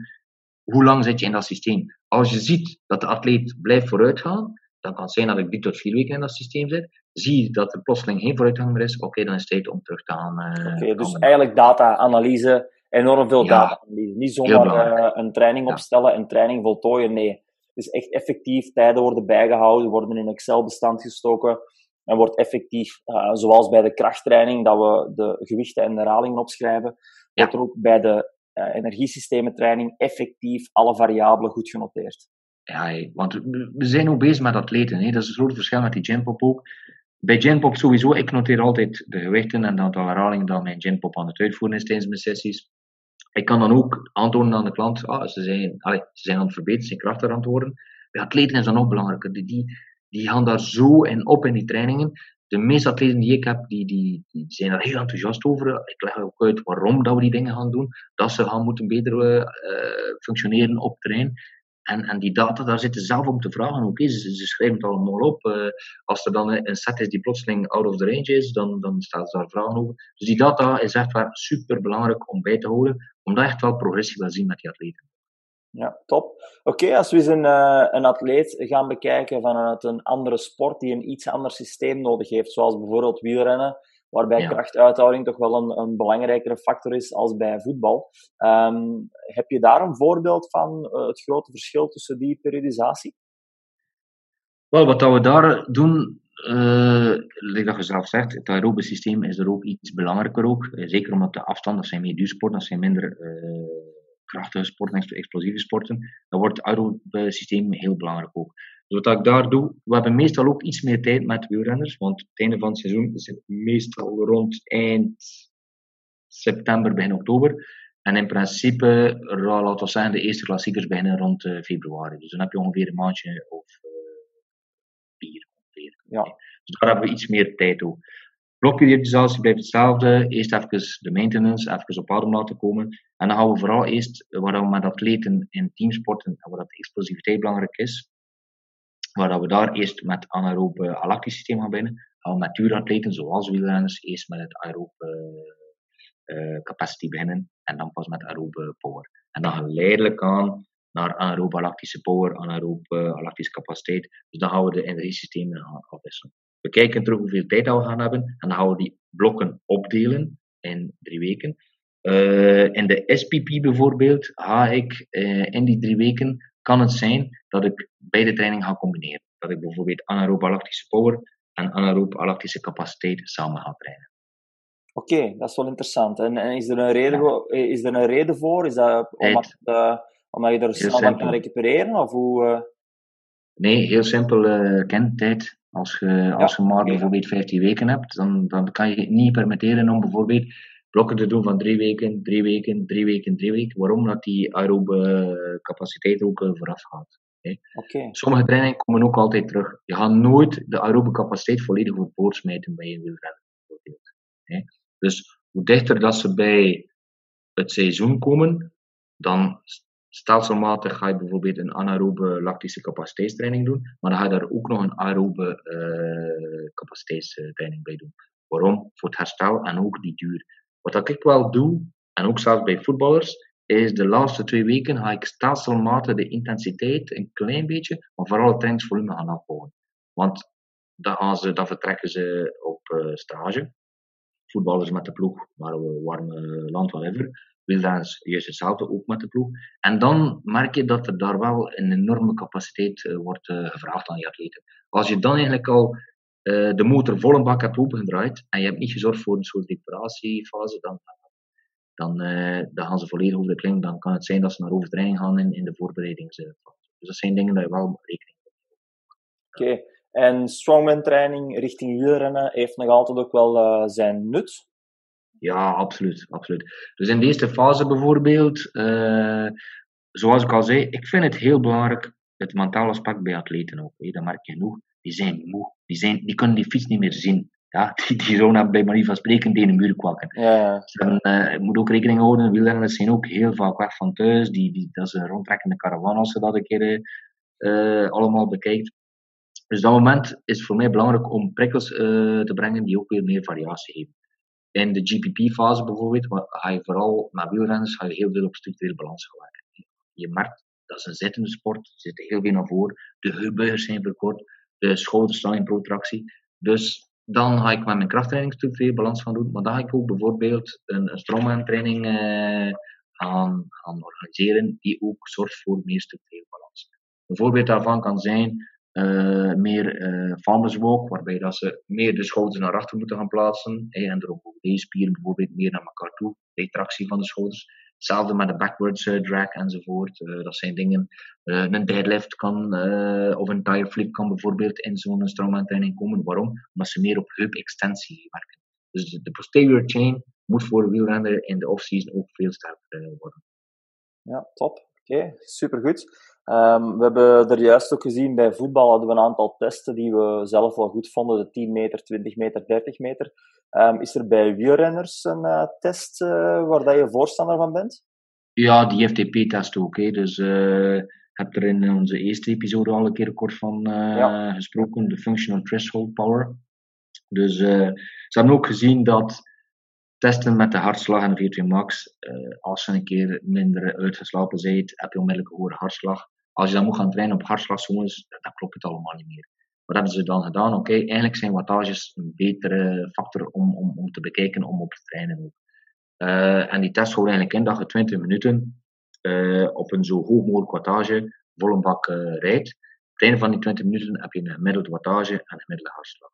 Speaker 2: hoe lang zit je in dat systeem? Als je ziet dat de atleet blijft vooruitgaan, dan kan het zijn dat ik drie tot vier weken in dat systeem zit. Zie je dat er plotseling geen vooruitgang meer is, oké, dan is het tijd om terug te gaan.
Speaker 1: Uh, oké, dus eigenlijk data-analyse enorm veel data. Niet zomaar uh, een training opstellen en training voltooien. Nee. Dus echt effectief tijden worden bijgehouden, worden in Excel-bestand gestoken. En wordt effectief, uh, zoals bij de krachttraining, dat we de gewichten en de herhalingen opschrijven, wordt er ook bij de uh, energiesystementraining effectief alle variabelen goed genoteerd.
Speaker 2: Ja, want we zijn ook bezig met atleten. Hè. Dat is het grote verschil met die gympop ook. Bij gympop sowieso, ik noteer altijd de gewichten en de aantal herhalingen dat mijn gympop aan het uitvoeren is tijdens mijn sessies. Ik kan dan ook aantonen aan de klant, ah, ze, zijn, ze zijn aan het verbeteren, zijn krachtig aan het worden. Bij atleten is dat nog belangrijker. Die, die, gaan daar zo in op in die trainingen. De meeste atleten die ik heb, die, die, zijn er heel enthousiast over. Ik leg ook uit waarom dat we die dingen gaan doen. Dat ze gaan moeten beter uh, functioneren op terrein. En, en die data, daar zitten zelf om te vragen. Oké, ze, schrijven het allemaal op. Uh, als er dan een set is die plotseling out of the range is, dan, dan staan ze daar vragen over. Dus die data is echt wel super belangrijk om bij te houden, omdat echt wel progressie wil zien met die atleten.
Speaker 1: Ja, top. Oké, als we eens een, uh, een atleet gaan bekijken vanuit een andere sport die een iets ander systeem nodig heeft, zoals bijvoorbeeld wielrennen, waarbij ja. krachtuithouding toch wel een, een, belangrijkere factor is als bij voetbal. Um, heb je daar een voorbeeld van uh, het grote verschil tussen die periodisatie?
Speaker 2: Wel, wat dat we daar doen, uh, dat je zelf zegt, het aerobe systeem is er ook iets belangrijker ook. Zeker omdat de afstanden zijn meer duursport, dat zijn minder uh, krachtige sporten, explosieve sporten. Dan wordt het aerobe systeem heel belangrijk ook. Dus wat ik daar doe, we hebben meestal ook iets meer tijd met wielrenners, want het einde van het seizoen zit meestal rond eind september, begin oktober. En in principe, laten we zeggen, de eerste klassiekers beginnen rond uh, februari. Dus dan heb je ongeveer een maandje of uh, vier ongeveer. Ja. Dus daar hebben we iets meer tijd ook. Blokperiodisatie blijft hetzelfde. Eerst even de maintenance, even op adem laten komen. En dan gaan we vooral eerst, waar we met atleten in teamsporten, waar dat explosiviteit belangrijk is, waar we daar eerst met anaerobe alactisch systeem gaan beginnen, gaan we met duuratleten, zoals wielrenners, eerst met het aerobe uh, capacity beginnen en dan pas met aerobe power. En dan geleidelijk aan naar anaerobe lactische power, anaerobe lactische capaciteit. Dus dan gaan we de energiesystemen afwisselen. We kijken terug hoeveel tijd we gaan hebben en dan gaan we die blokken opdelen in drie weken. Uh, in de SPP bijvoorbeeld ga ik in die drie weken kan het zijn dat ik beide trainingen ga combineren. Dat ik bijvoorbeeld anaerobe lactische power en anaerobe lactische capaciteit samen ga trainen.
Speaker 1: Oké, dat is wel interessant. En, en, is, er een reden, is er een reden voor? Is dat omdat, uh, omdat je er snel van kan recupereren? Of hoe, uh...
Speaker 2: Nee, heel simpel uh. Als je, als je maar bijvoorbeeld 15 weken hebt, dan, dan kan je niet permitteren om bijvoorbeeld blokken te doen van drie weken, drie weken, drie weken, drie weken. Waarom? Dat die aerobe capaciteit ook vooraf gaat. Okay. Sommige trainingen komen ook altijd terug. Je gaat nooit de aerobe capaciteit volledig overboord smijten bij je wielrennen. Bijvoorbeeld. Dus hoe dichter dat ze bij het seizoen komen, dan stelselmatig ga je bijvoorbeeld een anaerobe lactische capaciteitstraining doen, maar dan ga je daar ook nog een aerobe uh, capaciteitstraining bij doen. Waarom? Voor het herstel en ook die duur. Wat ik wel doe, en ook zelfs bij voetballers, is de laatste twee weken ga ik stelselmatig de intensiteit een klein beetje, maar vooral het trainingsvolume gaan afbouwen. Want dan, gaan ze, vertrekken ze op uh, stage voetballers met de ploeg, maar warme land, whatever. Wielrenners juist hetzelfde, ook met de ploeg. En dan merk je dat er daar wel een enorme capaciteit uh, wordt uh, gevraagd aan die atleten. Als je dan eigenlijk al uh, de motor vol een bak hebt opengedraaid en je hebt niet gezorgd voor een soort reparatiefase, dan, dan, dan gaan ze volledig over de kling. Dan kan het zijn dat ze naar overtraining gaan in, in de voorbereidingsfase. Dus dat zijn dingen dat je wel rekening moet
Speaker 1: houden. Oké. En strongman training richting wielrennen heeft nog altijd ook wel uh, zijn nut.
Speaker 2: Ja, absoluut, absoluut. Dus in deze fase bijvoorbeeld, zoals ik al zei, ik vind het heel belangrijk, het mentale aspect bij atleten ook. Dat merk je genoeg. Die zijn moe. Die, zijn, die kunnen die fiets niet meer zien. Ja, die, die zouden bij manier van spreken tegen de muur kwakken. Ja. Uh, je moet ook rekening houden, wielrenners zijn ook heel vaak weg van thuis. Die, die, dat is een rondtrekkende caravan als je dat een keer uh, allemaal bekijkt. Dus dat moment is voor mij belangrijk om prikkels uh, te brengen die ook weer meer variatie geven. In de GPP-fase bijvoorbeeld, ga je vooral met wielrenners ga je heel veel op structurele balans gaan werken. Je merkt, dat is een zittende sport, ze zitten heel veel naar voren, de heupbuigers zijn verkort, de schouders staan in protractie. Dus dan ga ik met mijn krachttraining structurele balans gaan doen, maar dan ga ik ook bijvoorbeeld een, een training uh, gaan, organiseren die ook zorgt voor meer structurele balans. Een voorbeeld daarvan kan zijn uh, meer uh, farmers walk, waarbij dat ze meer de schouders naar achter moeten gaan plaatsen. En er ook deze spieren bijvoorbeeld meer naar elkaar toe, retractie van de schouders. Hetzelfde met de backwards uh, drag enzovoort. dat zijn dingen. een deadlift kan, of een tire flip kan bijvoorbeeld in zo'n strongman training komen. Waarom? Omdat ze meer op heup extensie werken. Dus de, posterior chain moet voor wielrenner in de off-season ook veel sterker worden.
Speaker 1: Ja, top. Oké, okay, supergoed. Um, we hebben er juist ook gezien, bij voetbal hadden we een aantal testen die we zelf wel goed vonden, de 10 meter, 20 meter, 30 meter. Um, is er bij wielrenners een uh, test uh, waar dat je voorstander van bent?
Speaker 2: Ja, die FTP-test ook. Hè. Dus uh, heb er in onze eerste episode al een keer kort van ja. gesproken, de Functional Threshold Power. Dus ze hebben ook gezien dat testen met de hartslag en de VO2 max. Uh, als je een keer minder uitgeslapen bent, heb je onmiddellijk een hoge hartslag. Als je dan moet gaan trainen op hartslagzones, dan klopt het allemaal niet meer. Wat hebben ze dan gedaan? Oké, eigenlijk zijn wattages een betere factor om, om, om te bekijken, om op te trainen. Uh, en die test houdt eigenlijk in dat je 20 minuten uh, op een zo hoog mogelijk wattage vol een bak rijdt. Op het einde van die 20 minuten heb je een gemiddelde wattage en een gemiddelde hartslag.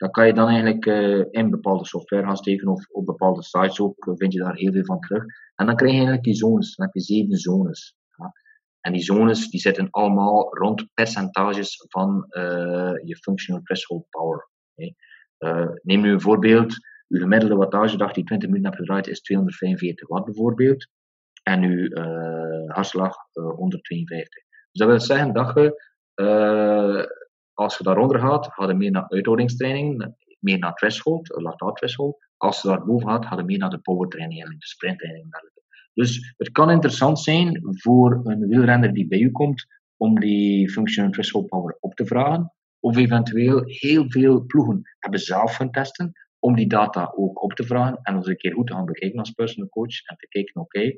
Speaker 2: Dat kan je dan eigenlijk uh, in bepaalde software gaan steken of op bepaalde sites ook, eh, vind je daar heel veel van terug. En dan krijg je eigenlijk die zones, dan heb je zeven zones. Ja. En die zones die zitten allemaal rond percentages van uh, je functional threshold power. Uh, neem nu een voorbeeld. Uw gemiddelde wattagedag die 20 minuten hebt gedraaid is 245 watt bijvoorbeeld. En uw hartslag 152. Dus dat wil zeggen dat je als je daaronder gaat, ga je meer naar uithoudingstraining. meer naar threshold, lactaat threshold. Als ze daar boven had, hadden meer naar de powertraining de sprinttraining. Dus het kan interessant zijn voor een wielrenner die bij u komt, om die functional threshold power op te vragen. Of eventueel heel veel ploegen hebben zelf hun testen, om die data ook op te vragen en ons een keer goed te gaan bekijken als personal coach en te kijken, oké,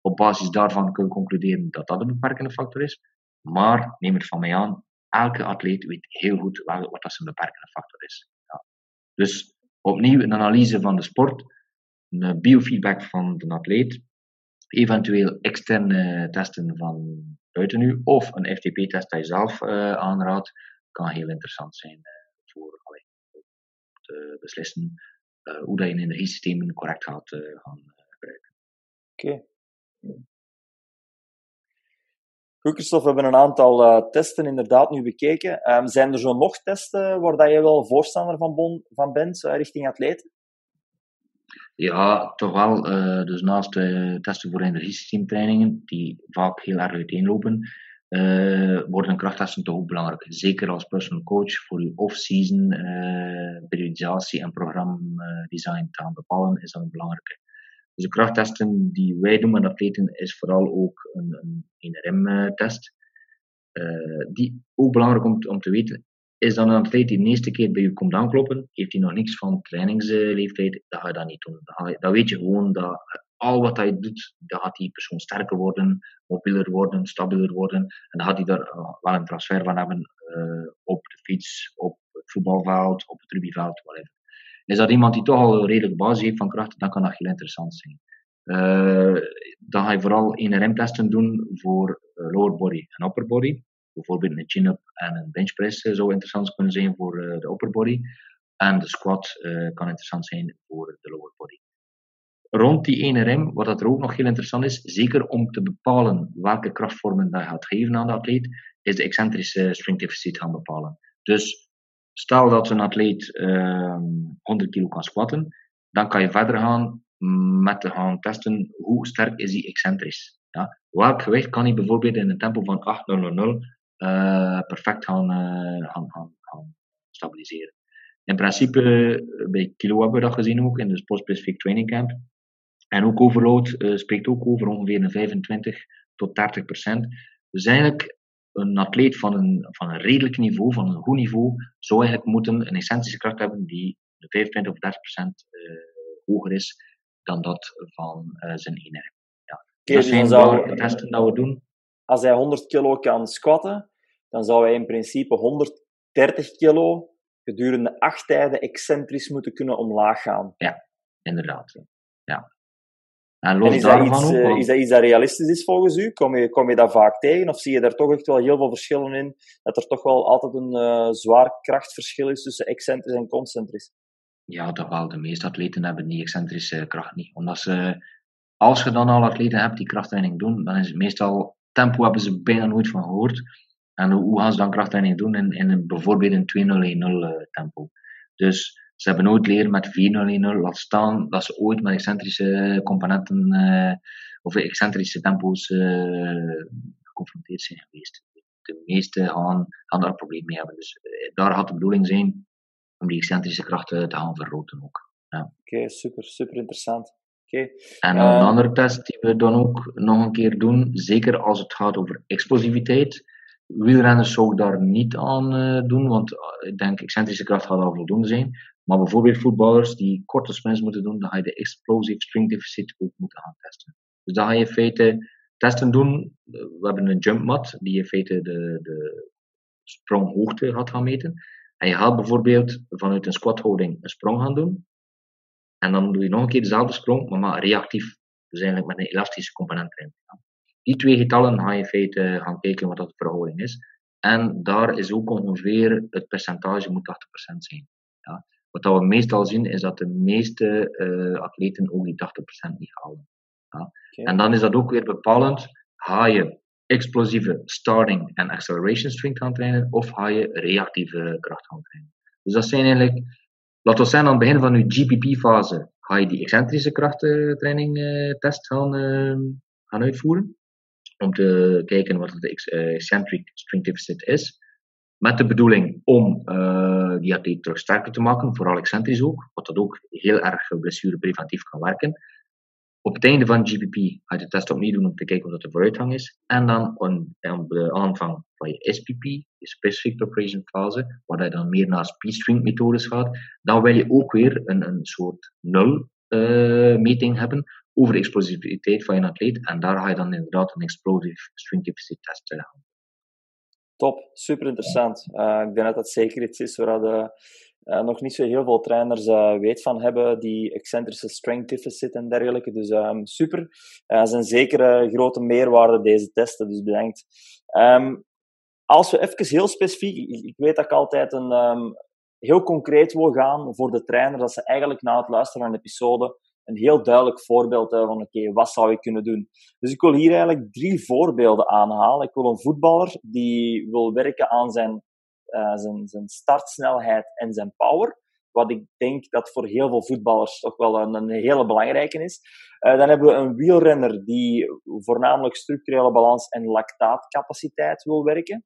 Speaker 2: op basis daarvan kunnen we concluderen dat dat een beperkende factor is. Maar neem het van mij aan, elke atleet weet heel goed wat dat zijn beperkende factor is. Ja. Dus opnieuw een analyse van de sport, een biofeedback van de atleet, eventueel externe testen van buiten u, of een FTP-test dat je zelf uh, aanraadt, kan heel interessant zijn uh, voor allee, te beslissen uh, hoe dat je energiesystemen correct gaat gaan gebruiken.
Speaker 1: Oké. Goed, we hebben een aantal uh, testen inderdaad nu bekeken. Um, zijn er zo nog testen waar dat je wel voorstander van, van bent, richting atleten?
Speaker 2: Ja, toch wel. Uh, dus naast testen voor energiesysteemtrainingen, die vaak heel erg uiteenlopen, worden krachttesten toch ook belangrijk. Zeker als personal coach voor je off-season periodisatie en programdesign te bepalen, is dat een belangrijke. Dus de krachttesten die wij doen met atleten is vooral ook een, een NRM-test. Uh, eh, die ook belangrijk om, om te weten, is dat een atleet die de eerste keer bij je komt aankloppen, heeft hij nog niks van trainingsleeftijd, dan ga je dat niet doen. Dan, dan weet je gewoon dat al wat hij doet, dan gaat die persoon sterker worden, mobieler worden, stabieler worden. En dan gaat hij daar eh, wel een transfer van hebben uh, op de fiets, op het voetbalveld, op het rugbyveld, whatever. Is dat iemand die toch al redelijk basis heeft van krachten, dan kan dat heel interessant zijn. Uh, dan ga je vooral NRM-testen doen voor uh, lower body en upper body. Bijvoorbeeld een chin-up en een bench press zou interessant kunnen zijn voor de upper body. En de squat kan interessant zijn voor de lower body. Rond die NRM, wat dat er ook nog heel interessant is, zeker om te bepalen welke krachtvormen dat je gaat geven aan de atleet, is de excentrische strength deficit gaan bepalen. Dus Stel dat een atleet 100 ehm, kilo kan squatten, dan kan je verder gaan met te gaan testen hoe sterk is hij excentrisch. Ja? Welk gewicht kan hij bijvoorbeeld in een tempo van 800 uh, perfect gaan, uh, gaan, stabiliseren. In principe, eh, bij kilo hebben we dat gezien ook in de Sport-Specific Training Camp. En ook overload uh, spreekt ook over ongeveer een 25 tot 30 procent. Dus eigenlijk een atleet van een, van een redelijk niveau, van een goed niveau, zou eigenlijk moeten een essentiële kracht hebben die 25 of 30 procent uh, hoger is dan dat van uh, zijn ene. Ja. Okay, dat zijn zou, testen dat we doen.
Speaker 1: Als hij 100 kilo kan squatten, dan zou hij in principe 130 kilo gedurende acht tijden excentrisch moeten kunnen omlaag gaan.
Speaker 2: Ja, inderdaad. Ja.
Speaker 1: En, is, dat iets, is dat iets dat realistisch is volgens u? Kom je, kom je dat vaak tegen? Of zie je daar toch echt wel heel veel verschillen in? Dat er toch wel altijd een uh, zwaar krachtverschil is tussen excentrisch en concentrisch?
Speaker 2: Ja, toch wel. De meeste atleten hebben die excentrische kracht niet. Omdat ze, als je dan al atleten hebt die krachttraining doen, dan is het meestal tempo hebben ze bijna nooit van gehoord. En hoe gaan ze dan krachttraining doen in, in bijvoorbeeld een 2010 uh, tempo? Dus ze hebben nooit leren met 401 laat staan dat ze ooit met excentrische componenten uh, of excentrische tempo's uh, geconfronteerd zijn geweest. De meeste gaan, gaan daar een probleem mee hebben. Dus uh, daar had de bedoeling zijn om die excentrische krachten te gaan vergroten ook. Ja.
Speaker 1: Oké, okay, super, super interessant. Okay.
Speaker 2: En een andere test die we dan ook nog een keer doen, zeker als het gaat over explosiviteit. Wielrenners zou ik daar niet aan uh, doen, want ik denk excentrische kracht gaat al voldoende zijn. Maar bijvoorbeeld voetballers die korte sprints moeten doen, dan ga je de explosive string deficit ook moeten gaan testen. Dus dan ga je in feite testen doen. We hebben een jump mat die in feite de, de spronghoogte gaat gaan meten. En je gaat bijvoorbeeld vanuit een squathouding een sprong gaan doen. En dan doe je nog een keer dezelfde sprong, maar, maar reactief. Dus eigenlijk met een elastische component erin. Die twee getallen ga je in feite gaan kijken wat dat de verhouding is. En daar is ook ongeveer het percentage moet 80% zijn. Ja. Wat we meestal zien is dat de meeste uh, atleten ook die 80% niet halen. Ja. En dan is dat ook weer bepalend. Ga je explosieve starting en acceleration strength gaan trainen of ga je reactieve kracht gaan trainen. Dus dat zijn eigenlijk, laten we zeggen aan het begin van je GPP-fase, ga je die excentrische krachttraining uh, test gaan, uh, gaan uitvoeren. Om te kijken wat de eccentric strength deficit is. Met de bedoeling om uh, die atleet terug sterker te maken, vooral excentrisch ook, wat dat ook heel erg blessurepreventief kan werken. Op het einde van GPP ga je de test opnieuw doen om te kijken of dat de vooruitgang is. En dan op de aanvang van je SPP, je Specific Preparation Fase, waar je dan meer naar speed methodes gaat, dan wil je ook weer een, een soort nul uh, hebben over de explosiviteit van je atleet. En daar ga je dan inderdaad een explosive string deficit test gaan.
Speaker 1: Top, super interessant. Uh, ik denk dat dat zeker iets is waar de, uh, nog niet zo heel veel trainers uh, weet van hebben, die excentrische strength deficit en dergelijke. Dus um, super. Dat is een zekere grote meerwaarde deze testen, dus bedankt. Um, als we even heel specifiek, ik, weet dat ik altijd een um, heel concreet wil gaan voor de trainer, dat ze eigenlijk na het luisteren naar een episode een heel duidelijk voorbeeld hebben van oké, wat zou je kunnen doen? Dus ik wil hier eigenlijk drie voorbeelden aanhalen. Ik wil een voetballer die wil werken aan zijn uh, zijn, zijn startsnelheid en zijn power. Wat ik denk dat voor heel veel voetballers toch wel een, hele belangrijke is. Uh, dan hebben we een wielrenner die voornamelijk structurele balans en lactaatcapaciteit wil werken.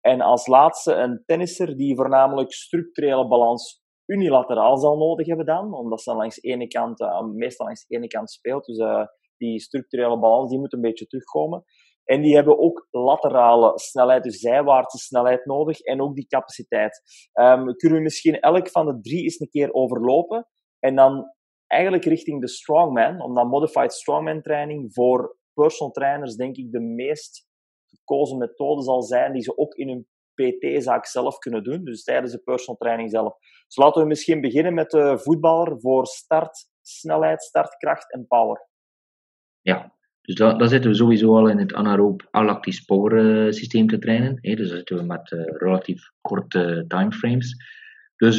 Speaker 1: En als laatste een tennisser die voornamelijk structurele balans unilateraal zal nodig hebben dan, omdat ze langs de ene kant, uh, meestal langs de ene kant speelt. Dus uh, die structurele balans die moet een beetje terugkomen. En die hebben ook laterale snelheid, dus zijwaartse snelheid nodig en ook die capaciteit. Um, kunnen we misschien elk van de drie eens een keer overlopen en dan eigenlijk richting de strongman, omdat modified strongman training voor personal trainers denk ik de meest gekozen methode zal zijn die ze ook in hun PT-zaak zelf kunnen doen, dus tijdens de personal training zelf. Dus laten we misschien beginnen met de voetballer voor start, snelheid, startkracht en power.
Speaker 2: Ja, dus daar, zitten we sowieso al in het anaerobe alactisch power systeem te trainen. Hè? Dus daar zitten we met uh, relatief korte timeframes. Dus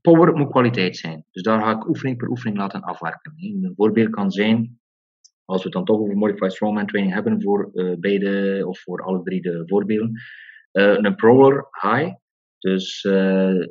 Speaker 2: power moet kwaliteit zijn. Dus daar ga ik oefening per oefening laten afwerken. Hè? Een voorbeeld kan zijn, als we het dan toch over Modified Strongman training hebben voor uh, beide of voor alle drie de voorbeelden. een prowler high, dus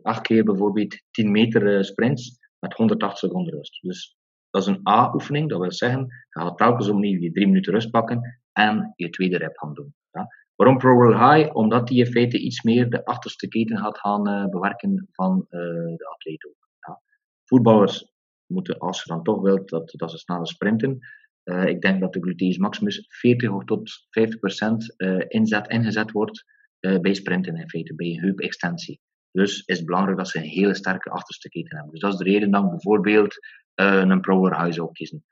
Speaker 2: acht keer bijvoorbeeld 10 meter sprints met 180 seconden rust. Dus dat is een A-oefening, dat wil zeggen, je gaat telkens opnieuw je drie minuten rust pakken en je tweede rep gaan doen. Ja. Waarom Pro High? Omdat die in feite iets meer de achterste keten gaat gaan bewerken van de atleet ook. Ja. Voetballers moeten, als je dan toch wilt, dat, dat ze sneller sprinten. Uh, ik denk dat de gluteus maximus 40 tot 50 procent inzet, ingezet wordt bij sprinten in feite, bij een heupextensie. Dus is het belangrijk dat ze een hele sterke achterste keten hebben. Dus dat is de reden dan bijvoorbeeld uh, een power high zou kiezen.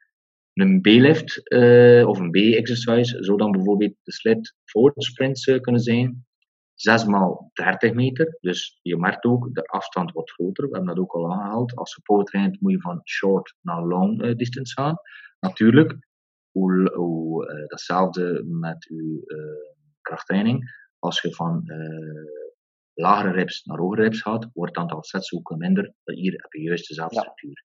Speaker 2: Een B-lift of een B-exercise zou dan bijvoorbeeld de sled voor sprints uh, kunnen zijn. 6 maal 30 meter, dus je merkt ook, de afstand wordt groter. We hebben dat ook al aangehaald. Als je power traint, moet je van short naar long distance gaan. Natuurlijk, hoe, hoe datzelfde met je krachttraining. Als je van lagere reps naar hogere reps gaat, wordt het aantal sets ook minder. Hier heb je juist dezelfde structuur.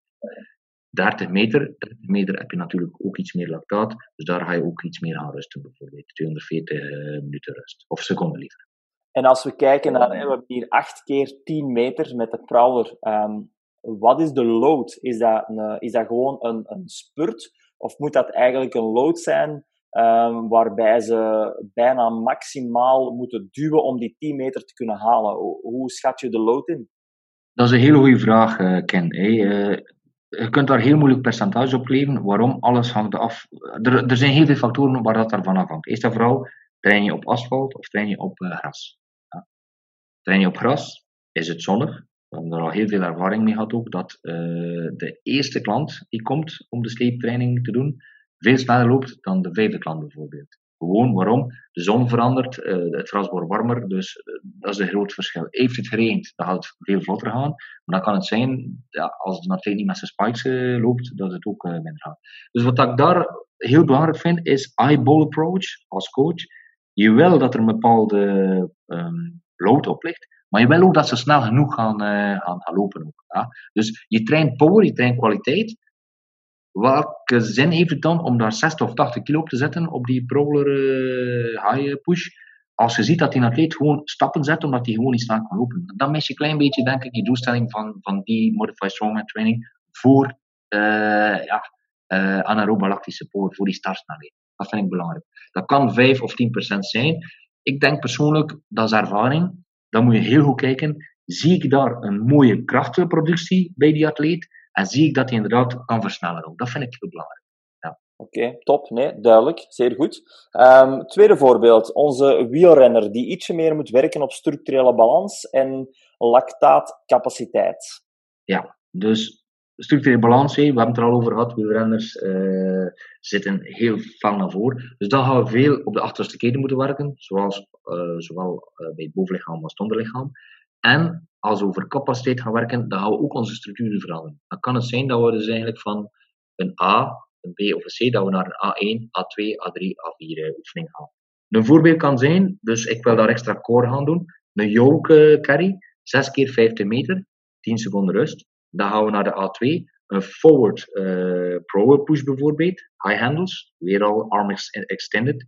Speaker 2: 30 meter, 30 meter heb je natuurlijk ook iets meer lactaat, dus daar ga je ook iets meer aan rusten, bijvoorbeeld 240 uh, eh, minuten rust, of seconden liever.
Speaker 1: En als we kijken naar, we hebben hier 8 keer 10 meter met de prowler. Um, wat is de load? Is dat, een, is dat gewoon een, een spurt? Of moet dat eigenlijk een load zijn um, waarbij ze bijna maximaal moeten duwen om die 10 meter te kunnen halen? Hoe, schat je de load in?
Speaker 2: Dat is een hele goede vraag, uh, Ken. Uh, je kunt daar heel moeilijk percentage op leven. Waarom? Alles hangt af. Er, er zijn heel veel factoren waar dat daarvan afhangt. Eerst en vooral, train je op asfalt of train je op uh, gras? Ja. Train je op gras, is het zonnig. We hebben er al heel veel ervaring mee gehad ook, dat uh, de eerste klant die komt om de sleeptraining te doen, veel sneller loopt dan de vijfde klant bijvoorbeeld. Gewoon, waarom? De zon verandert, uh, het gras wordt warmer, dus uh, dat is een groot verschil. Heeft het geregend, dan gaat het veel vlotter gaan. Maar dan kan het zijn, ja, als de atleet niet met zijn spikes loopt, dat het ook minder gaat. Dus wat ik daar heel belangrijk vind, is eyeball approach als coach. Je wil dat er een bepaalde um, load op ligt, maar je wil ook dat ze snel genoeg gaan, gaan, gaan lopen. Ook, ja? Dus je traint power, je traint kwaliteit, welke zin heeft het dan om daar 60 of 80 kilo op te zetten op die prowler uh, high push? Als je ziet dat die atleet gewoon stappen zet omdat hij gewoon niet snel kan lopen. Dan mis je een klein beetje, denk ik, je doelstelling van, van die Modified Strongman training voor uh, ja, uh, anaerobe lactische power, voor die startsnelheid. Dat vind ik belangrijk. Dat kan 5 of 10 procent zijn. Ik denk persoonlijk, dat is ervaring. Dan moet je heel goed kijken. Zie ik daar een mooie krachtenproductie bij die atleet? En zie ik dat hij inderdaad kan versnellen ook. Dat vind ik heel belangrijk.
Speaker 1: Oké, top. Nee, duidelijk. Zeer goed. Um, tweede voorbeeld. Onze wielrenner die ietsje meer moet werken op structurele balans en lactaatcapaciteit.
Speaker 2: Ja, dus structurele balans, we hebben het er al over gehad. Wielrenners uh, zitten heel fel naar voren. Dus dan gaan we veel op de achterste keten moeten werken, zoals, uh, zowel uh, bij het bovenlichaam als het onderlichaam. En als we over capaciteit gaan werken, dan gaan we ook onze structuren veranderen. Dan kan het zijn dat we dus eigenlijk van een A een B of een C, dat we naar een A1, A2, A3, A4 oefening gaan. Een voorbeeld kan zijn, dus ik wil daar extra core gaan doen, een yoke carry, 6 keer 50 meter, 10 seconden rust. Dan gaan we naar de A2, een forward uh, pro push bijvoorbeeld, high handles, weer al arm extended,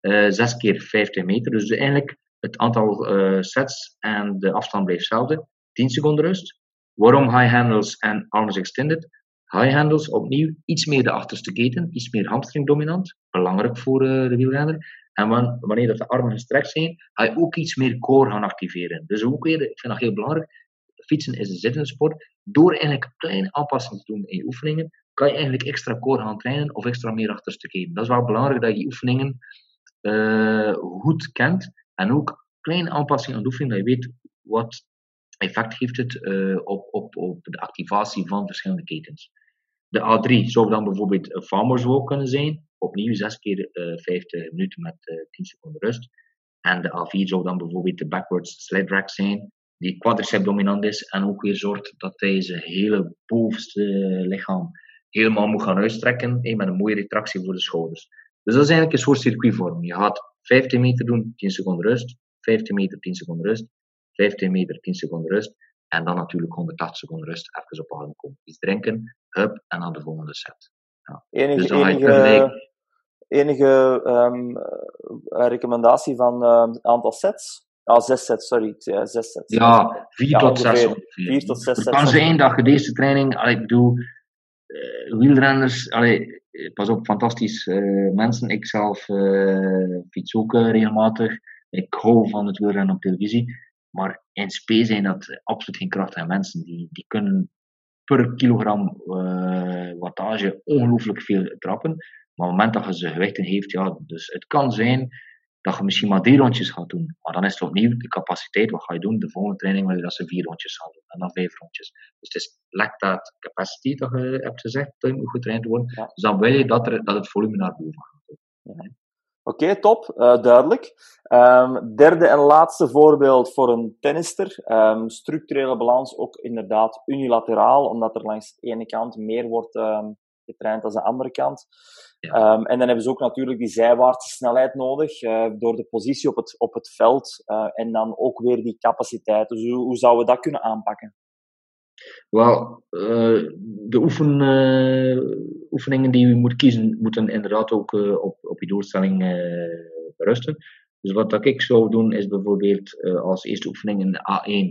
Speaker 2: uh, 6 keer 50 meter. Dus eigenlijk het aantal uh, sets en de afstand blijft hetzelfde, 10 seconden rust. Waarom high handles en arms extended? High handles, opnieuw iets meer de achterste keten, iets meer hamstring dominant, belangrijk voor de wielrenner. En wanneer dat de armen gestrekt zijn, ga je ook iets meer core gaan activeren. Dus ook weer, ik vind dat heel belangrijk, fietsen is een zittende sport. Door eigenlijk kleine aanpassingen te doen in je oefeningen, kan je eigenlijk extra core gaan trainen of extra meer achterste keten. Dat is wel belangrijk dat je die oefeningen uh, goed kent en ook kleine aanpassingen aan de oefening, dat je weet wat effect heeft het uh, op, op, op de activatie van verschillende ketens. De A3 zou dan bijvoorbeeld een farmers walk kunnen zijn. Opnieuw 6 keer uh, eh, 50 minuten met uh, eh, 10 seconden rust. En de A4 zou dan bijvoorbeeld de backwards sled drag zijn. Die quadricep dominant is en ook weer zorgt dat hij zijn hele bovenste lichaam helemaal moet gaan uitstrekken. Met een mooie retractie voor de schouders. Dus dat is eigenlijk een soort circuitvorm. Je gaat 15 meter doen, 10 seconden rust. 15 meter, 10 seconden rust. 15 meter, 10 seconden rust. En dan natuurlijk 180 seconden rust, even op adem komen. Iets drinken, hup, en dan de volgende set.
Speaker 1: Ja. Enige, dus enige, enige um, recommendatie van uh, aantal sets? Ah, zes sets, sorry. Ja, zes sets.
Speaker 2: Ja, vier ja, tot zes ongeveer.
Speaker 1: Vier tot zes
Speaker 2: Het kan zijn dat je deze training, allee, ik bedoel, uh, wielrenners, allee, pas op, fantastisch uh, mensen. Ik zelf uh, fiets ook regelmatig. Ik hou van het wielrennen op televisie. Maar in SP zijn dat absoluut geen krachtige mensen. Die, die kunnen per kilogram wattage ongelooflijk veel trappen. Maar op het moment dat je ze gewichten heeft, ja, dus het kan zijn dat je misschien maar drie rondjes gaat doen. Maar dan is het opnieuw de capaciteit. Wat ga je doen? De volgende training wil je dat ze vier rondjes gaan doen. En dan vijf rondjes. Dus het is lactaat capaciteit dat je hebt gezegd, dat je moet getraind worden. Dus dan wil je dat, er, dat het volume naar boven gaat. Ja.
Speaker 1: Oké, top, uh, duidelijk. Um, derde en laatste voorbeeld voor een tennister. Um, structurele balans ook inderdaad unilateraal, omdat er langs de ene kant meer wordt um, getraind dan de andere kant. Ja. en dan hebben ze ook natuurlijk die zijwaartse snelheid nodig, uh, door de positie op het, op het veld uh, en dan ook weer die capaciteit. Dus hoe, hoe zouden we dat kunnen aanpakken?
Speaker 2: Wel, uh, de oefen, oefeningen die u moet kiezen, moeten inderdaad ook op, op je doelstelling berusten. Dus wat dat ik zou doen, is bijvoorbeeld als eerste oefening in A1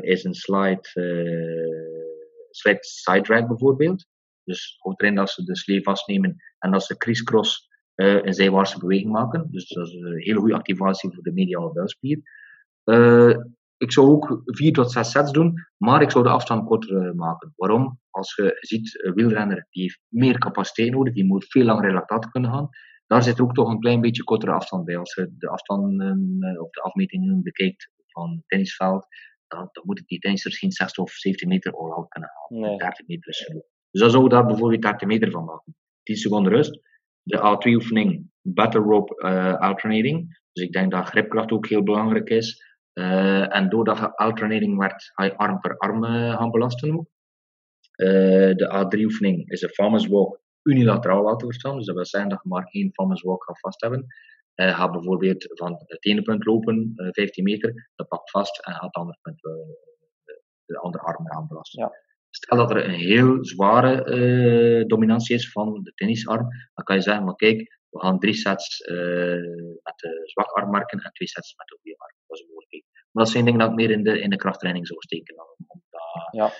Speaker 2: is een slide, slide side drag bijvoorbeeld. Dus houdt erin dat ze de slee vastnemen en dat ze crisscross een zijwaartse beweging maken. Dus dat is een hele goede activatie voor de mediale buikspier ik zou ook vier tot zes sets doen, maar ik zou de afstand korter eh, maken. Waarom? Als je ziet, een wielrenner die heeft meer capaciteit nodig, die moet veel langer lactaat kunnen gaan. Daar zit ook toch een klein beetje kortere afstand bij. Als je de afstanden uh, of de afmetingen bekijkt van het tennisveld, dan, dan moet die tennisser misschien 60 of 70 meter all-out kunnen halen. Nee. 30 meter is genoeg. Dus dan zou je daar bijvoorbeeld 30 meter van maken. 10 seconden rust. De A2-oefening, battle rope uh, alternating. Dus ik denk dat gripkracht ook heel belangrijk is. Uh, en doordat je alternating werd, ga je arm per arm uh, gaan belasten ook. De A3-oefening is een farmers walk unilateraal laten verstaan. Dus dat wil zeggen dat je maar één farmers walk gaat vast hebben. Uh, ga bijvoorbeeld van het ene punt lopen, 15 meter, dat pakt vast en gaat het andere punt de andere arm aan belasten. Ja. Stel dat er een heel zware dominantie is van de tennisarm, dan kan je zeggen, maar kijk, we gaan drie sets met de zwakke armmarken en twee sets met de goede arm. Dat is mogelijk. Maar dat zijn dingen dat ik meer in de, in de krachttraining zou steken. Dan, om daar ja.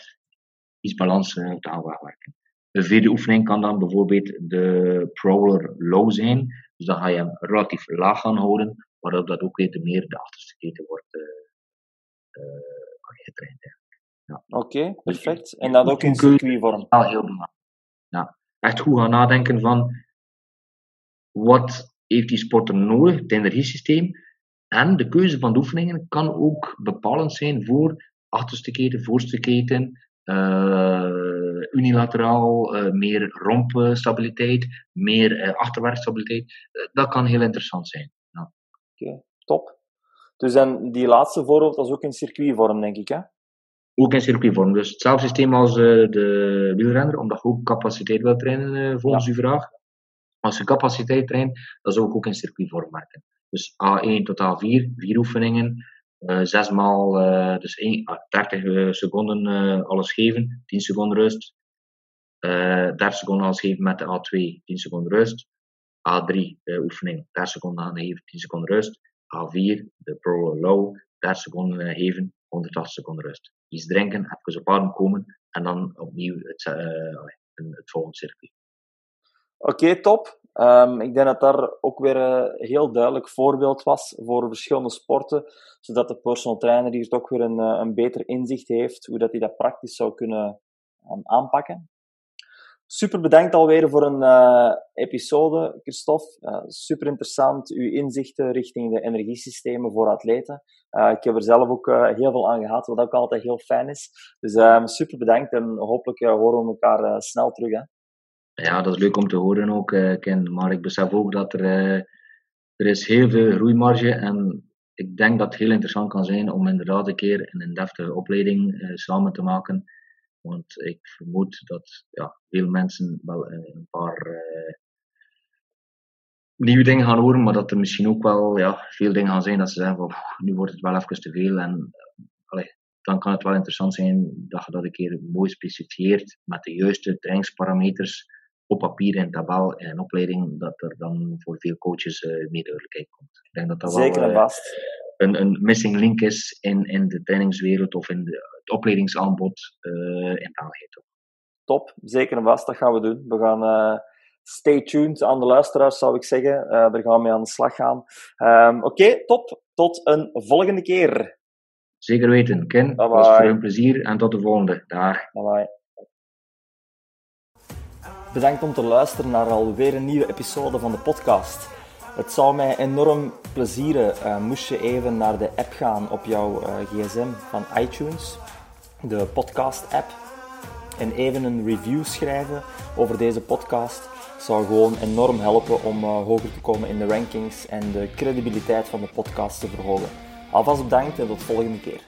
Speaker 2: iets balans uh, te gaan werken. De vierde oefening kan dan bijvoorbeeld de prowler low zijn. Dus dan ga je hem relatief laag gaan houden. waarop dat ook weer de meer de achterste keten wordt getraind.
Speaker 1: Ja. Oké, dus perfect. En dat ook in circuitvorm?
Speaker 2: Ja, heel belangrijk. Ja. Echt goed gaan nadenken van wat heeft die sporter nodig, het energiesysteem. En de keuze van de oefeningen kan ook bepalend zijn voor achterste keten, voorste keten, uh, unilateraal, uh, meer rompstabiliteit, meer uh, dat kan heel interessant zijn. Ja.
Speaker 1: Oké, top. Dus dan die laatste voorbeeld, dat is ook in circuitvorm, denk ik, hè?
Speaker 2: Ook in circuitvorm. Dus hetzelfde systeem als de wielrenner, omdat je ook capaciteit wil trainen, volgens ja. uw vraag. Als je capaciteit traint, dan zou ik ook in circuitvorm werken. Dus A1 tot A4, vier oefeningen, uh, zes maal, dus 1, 30 uh, seconden alles geven, 10 seconden rust. 30 seconden alles geven met de A2, 10 seconden rust. A3 oefening, 30 seconden aangeven, 10 seconden rust. A4, de pro low, 30 seconden geven, 180 seconden rust. Iets drinken, even op adem komen en dan opnieuw het, het volgende circuit.
Speaker 1: Oké, top. Um, ik denk dat daar ook weer een heel duidelijk voorbeeld was voor verschillende sporten, zodat de personal trainer hier toch weer een, eh, een beter inzicht heeft hoe dat hij dat praktisch zou kunnen um, aanpakken. Super bedankt alweer voor een uh, episode, Christophe. Uh, super interessant, uw inzichten richting de energiesystemen voor atleten. Uh, ik heb er zelf ook heel veel aan gehad, wat ook altijd heel fijn is. Dus super bedankt en hopelijk horen we elkaar snel terug. Hè.
Speaker 2: Ja, dat is leuk om te horen ook, Ken. Maar ik besef ook dat er, er is heel veel groeimarge en ik denk dat het heel interessant kan zijn om inderdaad een keer een deftige opleiding samen te maken. Want ik vermoed dat ja, veel mensen wel een paar nieuwe dingen gaan horen, maar dat er misschien ook wel ja, veel dingen gaan zijn dat ze zeggen van nu wordt het wel even te veel. En allee, dan kan het wel interessant zijn dat je dat een keer mooi specifieert met de juiste trainingsparameters op papier en tabel en opleiding, dat er dan voor veel coaches uh, meer duidelijkheid komt. Ik denk dat dat
Speaker 1: Zeker
Speaker 2: wel
Speaker 1: uh, vast.
Speaker 2: Een, een missing link is in, in de trainingswereld of in de, het opleidingsaanbod uh, in België.
Speaker 1: Top, zeker en vast, dat gaan we doen. We gaan stay tuned aan de luisteraars, zou ik zeggen. daar gaan we mee aan de slag gaan. Um, Oké, okay, top. Tot een volgende keer.
Speaker 2: Zeker weten, Ken. Het was voor een plezier en tot de volgende. Dag.
Speaker 1: Bye bye. Bedankt om te luisteren naar alweer een nieuwe episode van de podcast. Het zou mij enorm plezieren uh, moest je even naar de app gaan op jouw uh, gsm van iTunes, de podcast-app, en even een review schrijven over deze podcast. zou gewoon enorm helpen om uh, hoger te komen in de rankings en de credibiliteit van de podcast te verhogen. Alvast bedankt en tot de volgende keer.